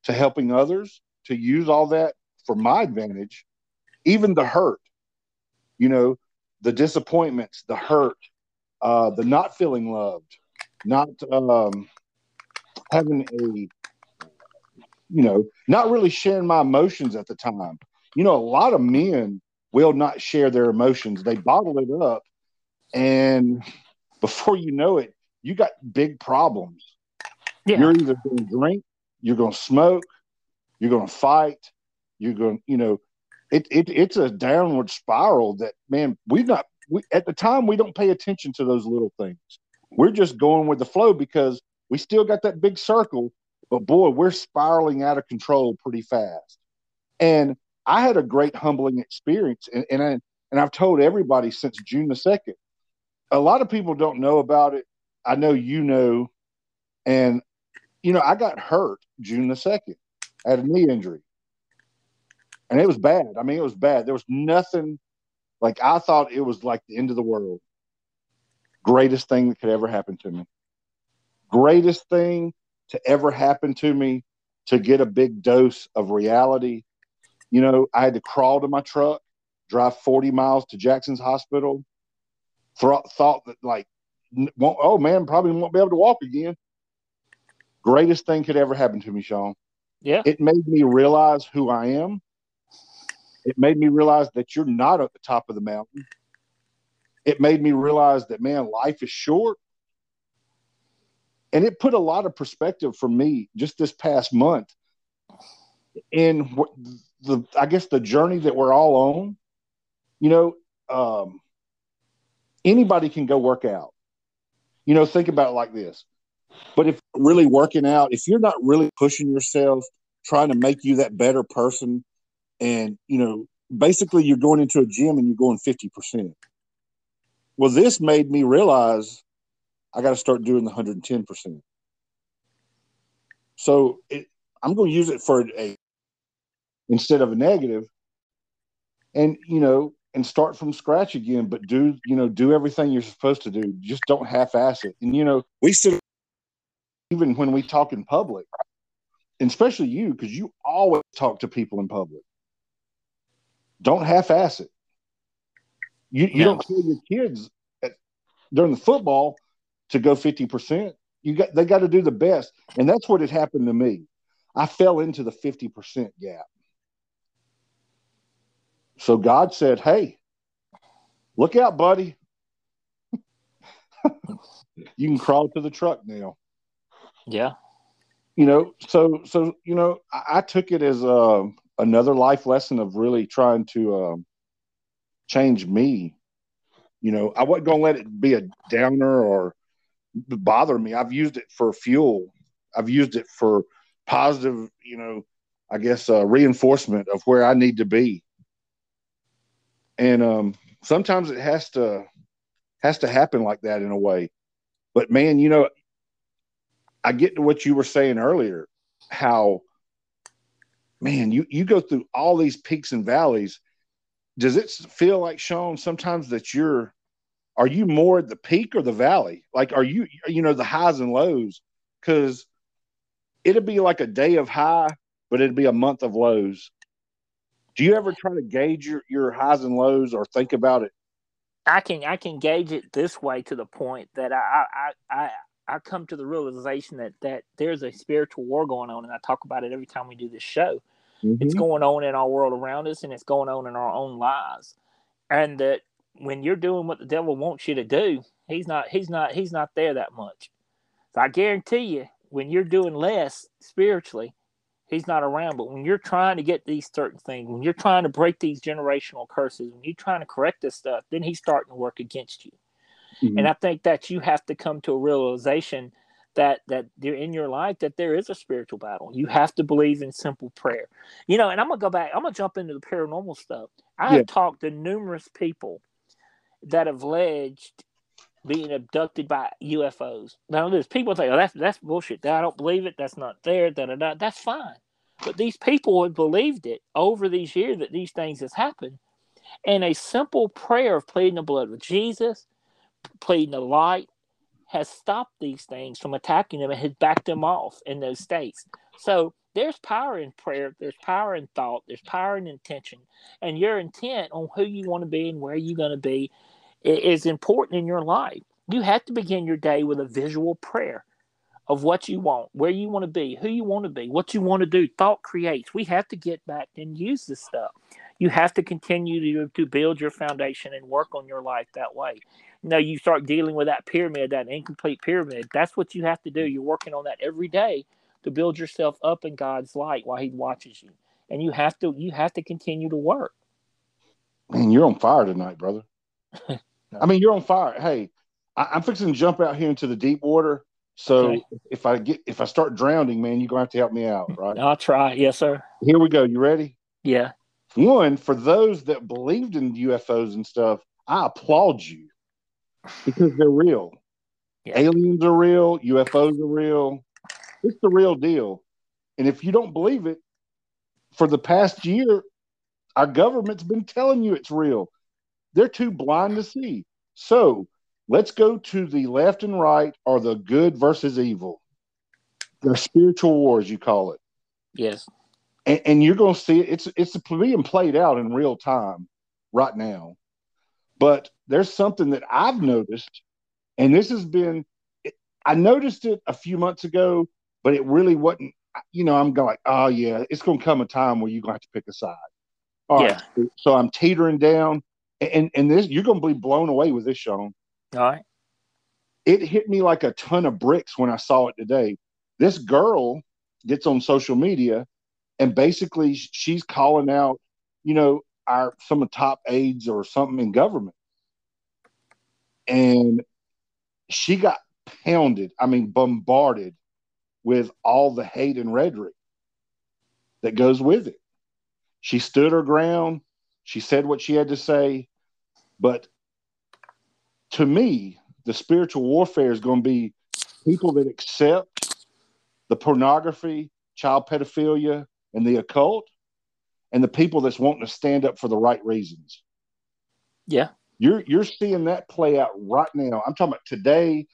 Speaker 1: to helping others, to use all that for my advantage, even the hurt, you know, the disappointments, the hurt, uh, the not feeling loved, not um, having a you know, not really sharing my emotions at the time. You know, a lot of men will not share their emotions. They bottle it up. And before you know it, you got big problems. Yeah. You're either going to drink, you're going to smoke, you're going to fight, you're going, you know, it, it it's a downward spiral that man, we've not we at the time we don't pay attention to those little things. We're just going with the flow because we still got that big circle but boy, we're spiraling out of control pretty fast. And I had a great humbling experience, and and, I, and I've told everybody since June the second. A lot of people don't know about it. I know you know, and you know I got hurt June the second. I had a knee injury, and it was bad. I mean, it was bad. There was nothing like I thought it was like the end of the world. Greatest thing that could ever happen to me. Greatest thing to ever happen to me to get a big dose of reality. You know, I had to crawl to my truck, drive 40 miles to Jackson's hospital. Th- thought that, like, oh man, probably won't be able to walk again. Greatest thing could ever happen to me, Shawn.
Speaker 2: Yeah.
Speaker 1: It made me realize who I am. It made me realize that you're not at the top of the mountain. It made me realize that, man, life is short and it put a lot of perspective for me just this past month in the I guess the journey that we're all on. You know, um, anybody can go work out. You know, think about it like this. But if really working out, if you're not really pushing yourself, trying to make you that better person, and you know, basically you're going into a gym and you're going 50%. Well, this made me realize I got to start doing the 110%. So it, I'm going to use it for a instead of a negative and, you know, and start from scratch again, but do, you know, do everything you're supposed to do. Just don't half ass it. And, you know, we still, even when we talk in public, and especially you, because you always talk to people in public, don't half ass it. You, you don't tell your kids at, during the football, to go 50%. You got they got to do the best. And that's what had happened to me. I fell into the 50% gap. So God said, Hey, look out, buddy. you can crawl to the truck now.
Speaker 2: Yeah.
Speaker 1: You know, so so you know, I, I took it as a uh, another life lesson of really trying to um, change me. You know, I wasn't gonna let it be a downer or bother me. I've used it for fuel I've used it for positive, you know, I guess uh, reinforcement of where I need to be. And um, sometimes it has to has to happen like that in a way. But man, you know, I get to what you were saying earlier, how man, you you go through all these peaks and valleys. Does it feel like Shawn sometimes that you're are you more at the peak or the valley? Like are you you know the highs and lows? Because it'd be like a day of high, but it'd be a month of lows. Do you ever try to gauge your, your highs and lows or think about it?
Speaker 2: I can I can gauge it this way to the point that I I I, I come to the realization that that there's a spiritual war going on, and I talk about it every time we do this show. Mm-hmm. It's going on in our world around us, and it's going on in our own lives. And that when you're doing what the devil wants you to do, he's not he's not he's not there that much. So I guarantee you, when you're doing less spiritually, he's not around. But when you're trying to get these certain things, when you're trying to break these generational curses, when you're trying to correct this stuff, then he's starting to work against you. Mm-hmm. And I think that you have to come to a realization that that you're in your life that there is a spiritual battle. You have to believe in simple prayer. You know, and I'm gonna go back, I'm gonna jump into the paranormal stuff. I yeah. have talked to numerous people that have alleged being abducted by UFOs. Now there's people say, Oh, that's that's bullshit. I don't believe it, that's not there, da da da. That's fine. But these people have believed it over these years that these things has happened. And a simple prayer of pleading the blood of Jesus, pleading the light, has stopped these things from attacking them and has backed them off in those states. So there's power in prayer, there's power in thought, there's power in intention, and your intent on who you want to be and where you're going to be is important in your life. You have to begin your day with a visual prayer of what you want, where you want to be, who you want to be, what you want to do. Thought creates. We have to get back and use this stuff. You have to continue to, to build your foundation and work on your life that way. You know, you start dealing with that pyramid, that incomplete pyramid. That's what you have to do. Mm. You're working on that every day to build yourself up in God's light while He watches you. And you have to you have to continue to work.
Speaker 1: Man, you're on fire tonight, brother. I mean, you're on fire. Hey, I, am fixing to jump out here into the deep water. So okay. if I get if I start drowning, man, you're gonna have to help me out, right?
Speaker 2: I'll try. Yes, sir.
Speaker 1: Here we go. You ready?
Speaker 2: Yeah.
Speaker 1: One, for those that believed in UFOs and stuff, I applaud you because they're real. Yeah. Aliens are real, UFOs are real. It's the real deal. And if you don't believe it, for the past year, our government's been telling you it's real. They're too blind to see. So let's go to the left and right or the good versus evil. The spiritual wars, you call it.
Speaker 2: Yes.
Speaker 1: And, and you're going to see it. It's it's being played out in real time right now. But there's something that I've noticed, and this has been. I noticed it a few months ago, but it really wasn't. You know, I'm going like, oh yeah, it's going to come a time where you're going to have to pick a side. All yeah. Right, so I'm teetering down, and and this you're going to be blown away with this, Shawn.
Speaker 2: All right.
Speaker 1: It hit me like a ton of bricks when I saw it today. This girl gets on social media, and basically she's calling out, you know, our some of the top aides or something in government, and she got pounded. I mean, bombarded with all the hate and rhetoric that goes with it. She stood her ground. She said what she had to say. But to me, the spiritual warfare is going to be people that accept the pornography, child pedophilia, and the occult, and the people that's wanting to stand up for the right reasons.
Speaker 2: Yeah.
Speaker 1: You're you're seeing that play out right now. I'm talking about today,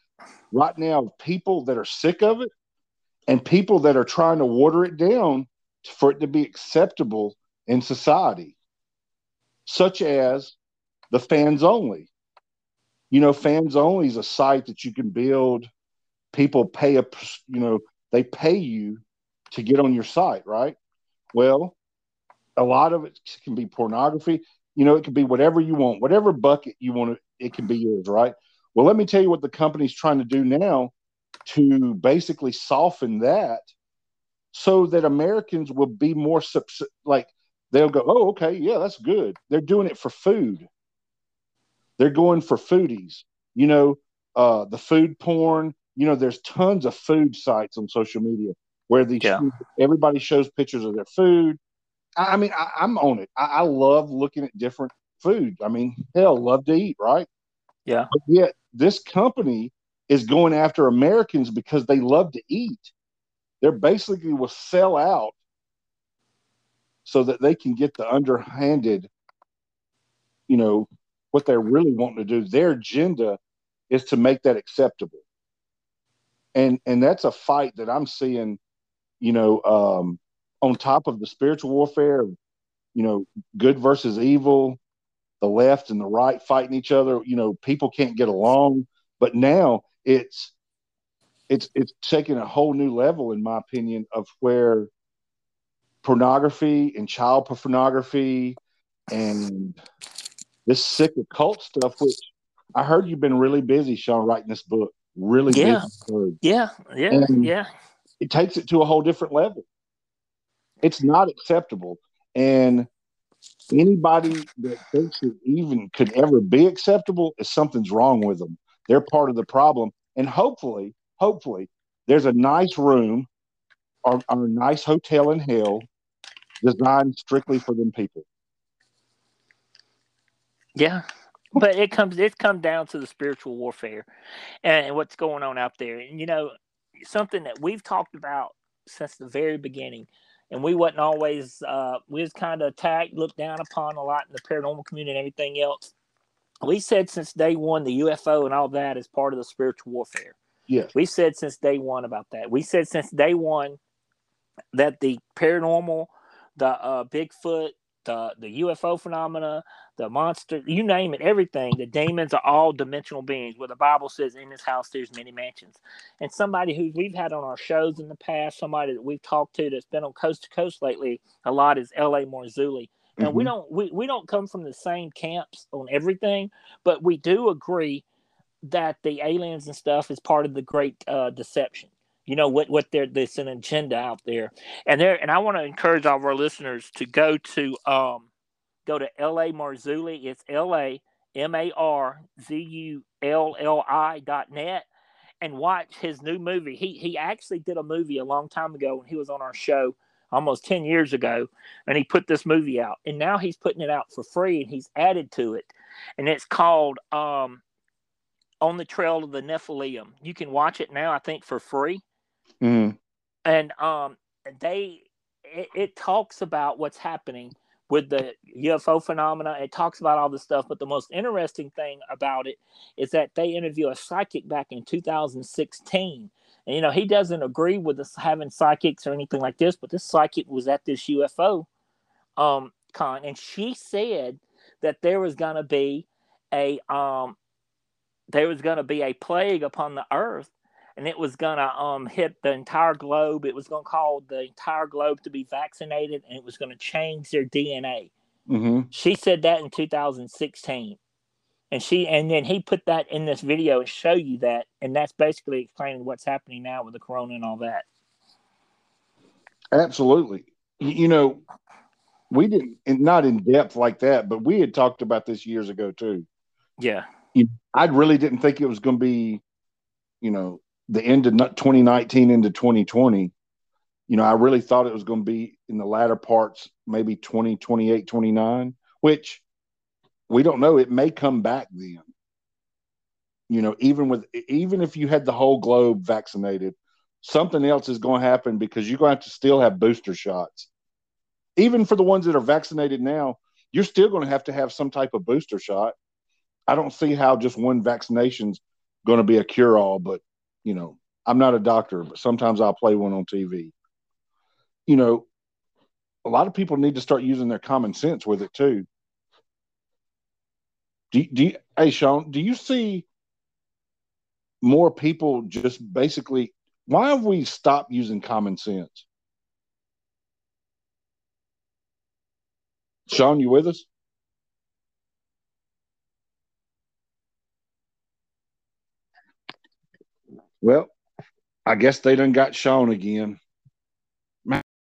Speaker 1: right now, people that are sick of it and people that are trying to water it down for it to be acceptable in society, such as the fans only. You know, fans only is a site that you can build. People pay a, you know, they pay you to get on your site, right? Well, a lot of it can be pornography. You know, it can be whatever you want, whatever bucket you want to, it can be yours, right? Well, let me tell you what the company's trying to do now to basically soften that so that Americans will be more subs- like they'll go, oh, okay, yeah, that's good. They're doing it for food. They're going for foodies, you know, uh, the food porn, you know, there's tons of food sites on social media where these
Speaker 2: Yeah.
Speaker 1: everybody shows pictures of their food. I, mean, I, I'm on it. I, I love looking at different food. I mean, hell, love to eat, right?
Speaker 2: Yeah.
Speaker 1: But yet, this company is going after Americans because they love to eat. They're basically will sell out so that they can get the underhanded, you know, what they're really wanting to do. Their agenda is to make that acceptable. And and that's a fight that I'm seeing, you know, um, on top of the spiritual warfare, you know, good versus evil, the left and the right fighting each other. You know, people can't get along. But now it's it's it's taking a whole new level, in my opinion, of where pornography and child pornography and this sick occult stuff, which I heard you've been really busy, Shawn, writing this book. Really
Speaker 2: Yeah.
Speaker 1: busy.
Speaker 2: Yeah. Yeah.
Speaker 1: And-
Speaker 2: yeah.
Speaker 1: It takes it to a whole different level. It's not acceptable. And anybody that thinks it even could ever be acceptable is something's wrong with them. They're part of the problem. And hopefully, hopefully, there's a nice room or, or a nice hotel in hell designed strictly for them people.
Speaker 2: Yeah. But it comes it comes down to the spiritual warfare and what's going on out there. And you know, something that we've talked about since the very beginning, and we wasn't always uh we was kind of attacked, looked down upon a lot in the paranormal community and everything else. We said since day one the UFO and all that is part of the spiritual warfare.
Speaker 1: Yes.
Speaker 2: We said since day one about that. We said since day one that the paranormal, the uh, Bigfoot, the the UFO phenomena, the monster, you name it, everything. The demons are all dimensional beings. Where the Bible says, "In this house there's many mansions." And somebody who we've had on our shows in the past, somebody that we've talked to that's been on coast to coast lately a lot is L.A. Marzulli. And we
Speaker 1: Mhm.
Speaker 2: don't we, we don't come from the same camps on everything, but we do agree that the aliens and stuff is part of the great uh, deception. You know what what there there's an agenda out there, and there and I want to encourage all of our listeners to go to um go to L A Marzulli. It's L A M A R Z U L L I dot net and watch his new movie. He he actually did a movie a long time ago when he was on our show almost 10 years ago and he put this movie out. And now he's putting it out for free and he's added to it. And it's called um on the trail of the nephilim. You can watch it now i think for free
Speaker 1: Mhm.
Speaker 2: and um they it, it talks about what's happening with the UFO phenomena. It talks about all this stuff, but the most interesting thing about it is that they interview a psychic back in 2016. And you know, he doesn't agree with us having psychics or anything like this, but this psychic was at this UFO um con and she said that there was gonna be a um there was gonna be a plague upon the earth and it was going to um, hit the entire globe. It was going to call the entire globe to be vaccinated, and it was going to change their DNA.
Speaker 1: Mhm.
Speaker 2: She said that in 2016, and she and then he put that in this video and show you that, and that's basically explaining what's happening now with the corona and all that.
Speaker 1: Absolutely. You know, we didn't, not in depth like that, but we had talked about this years ago too.
Speaker 2: Yeah,
Speaker 1: I really didn't think it was going to be, you know, the end of 2019 into 2020. You know, I really thought it was going to be in the latter parts, maybe 20 28 29, which we don't know. It may come back then. You know, even with even if you had the whole globe vaccinated, something else is going to happen because you're going to have to still have booster shots. Even for the ones that are vaccinated now, you're still going to have to have some type of booster shot. I don't see how just one vaccination's going to be a cure all, but you know, I'm not a doctor, but sometimes I'll play one on TV. You know, a lot of people need to start using their common sense with it too. Do, do you, hey Shawn, do you see more people just basically why have we stopped using common sense? Shawn, you with us? Well, I guess they done got Shawn again.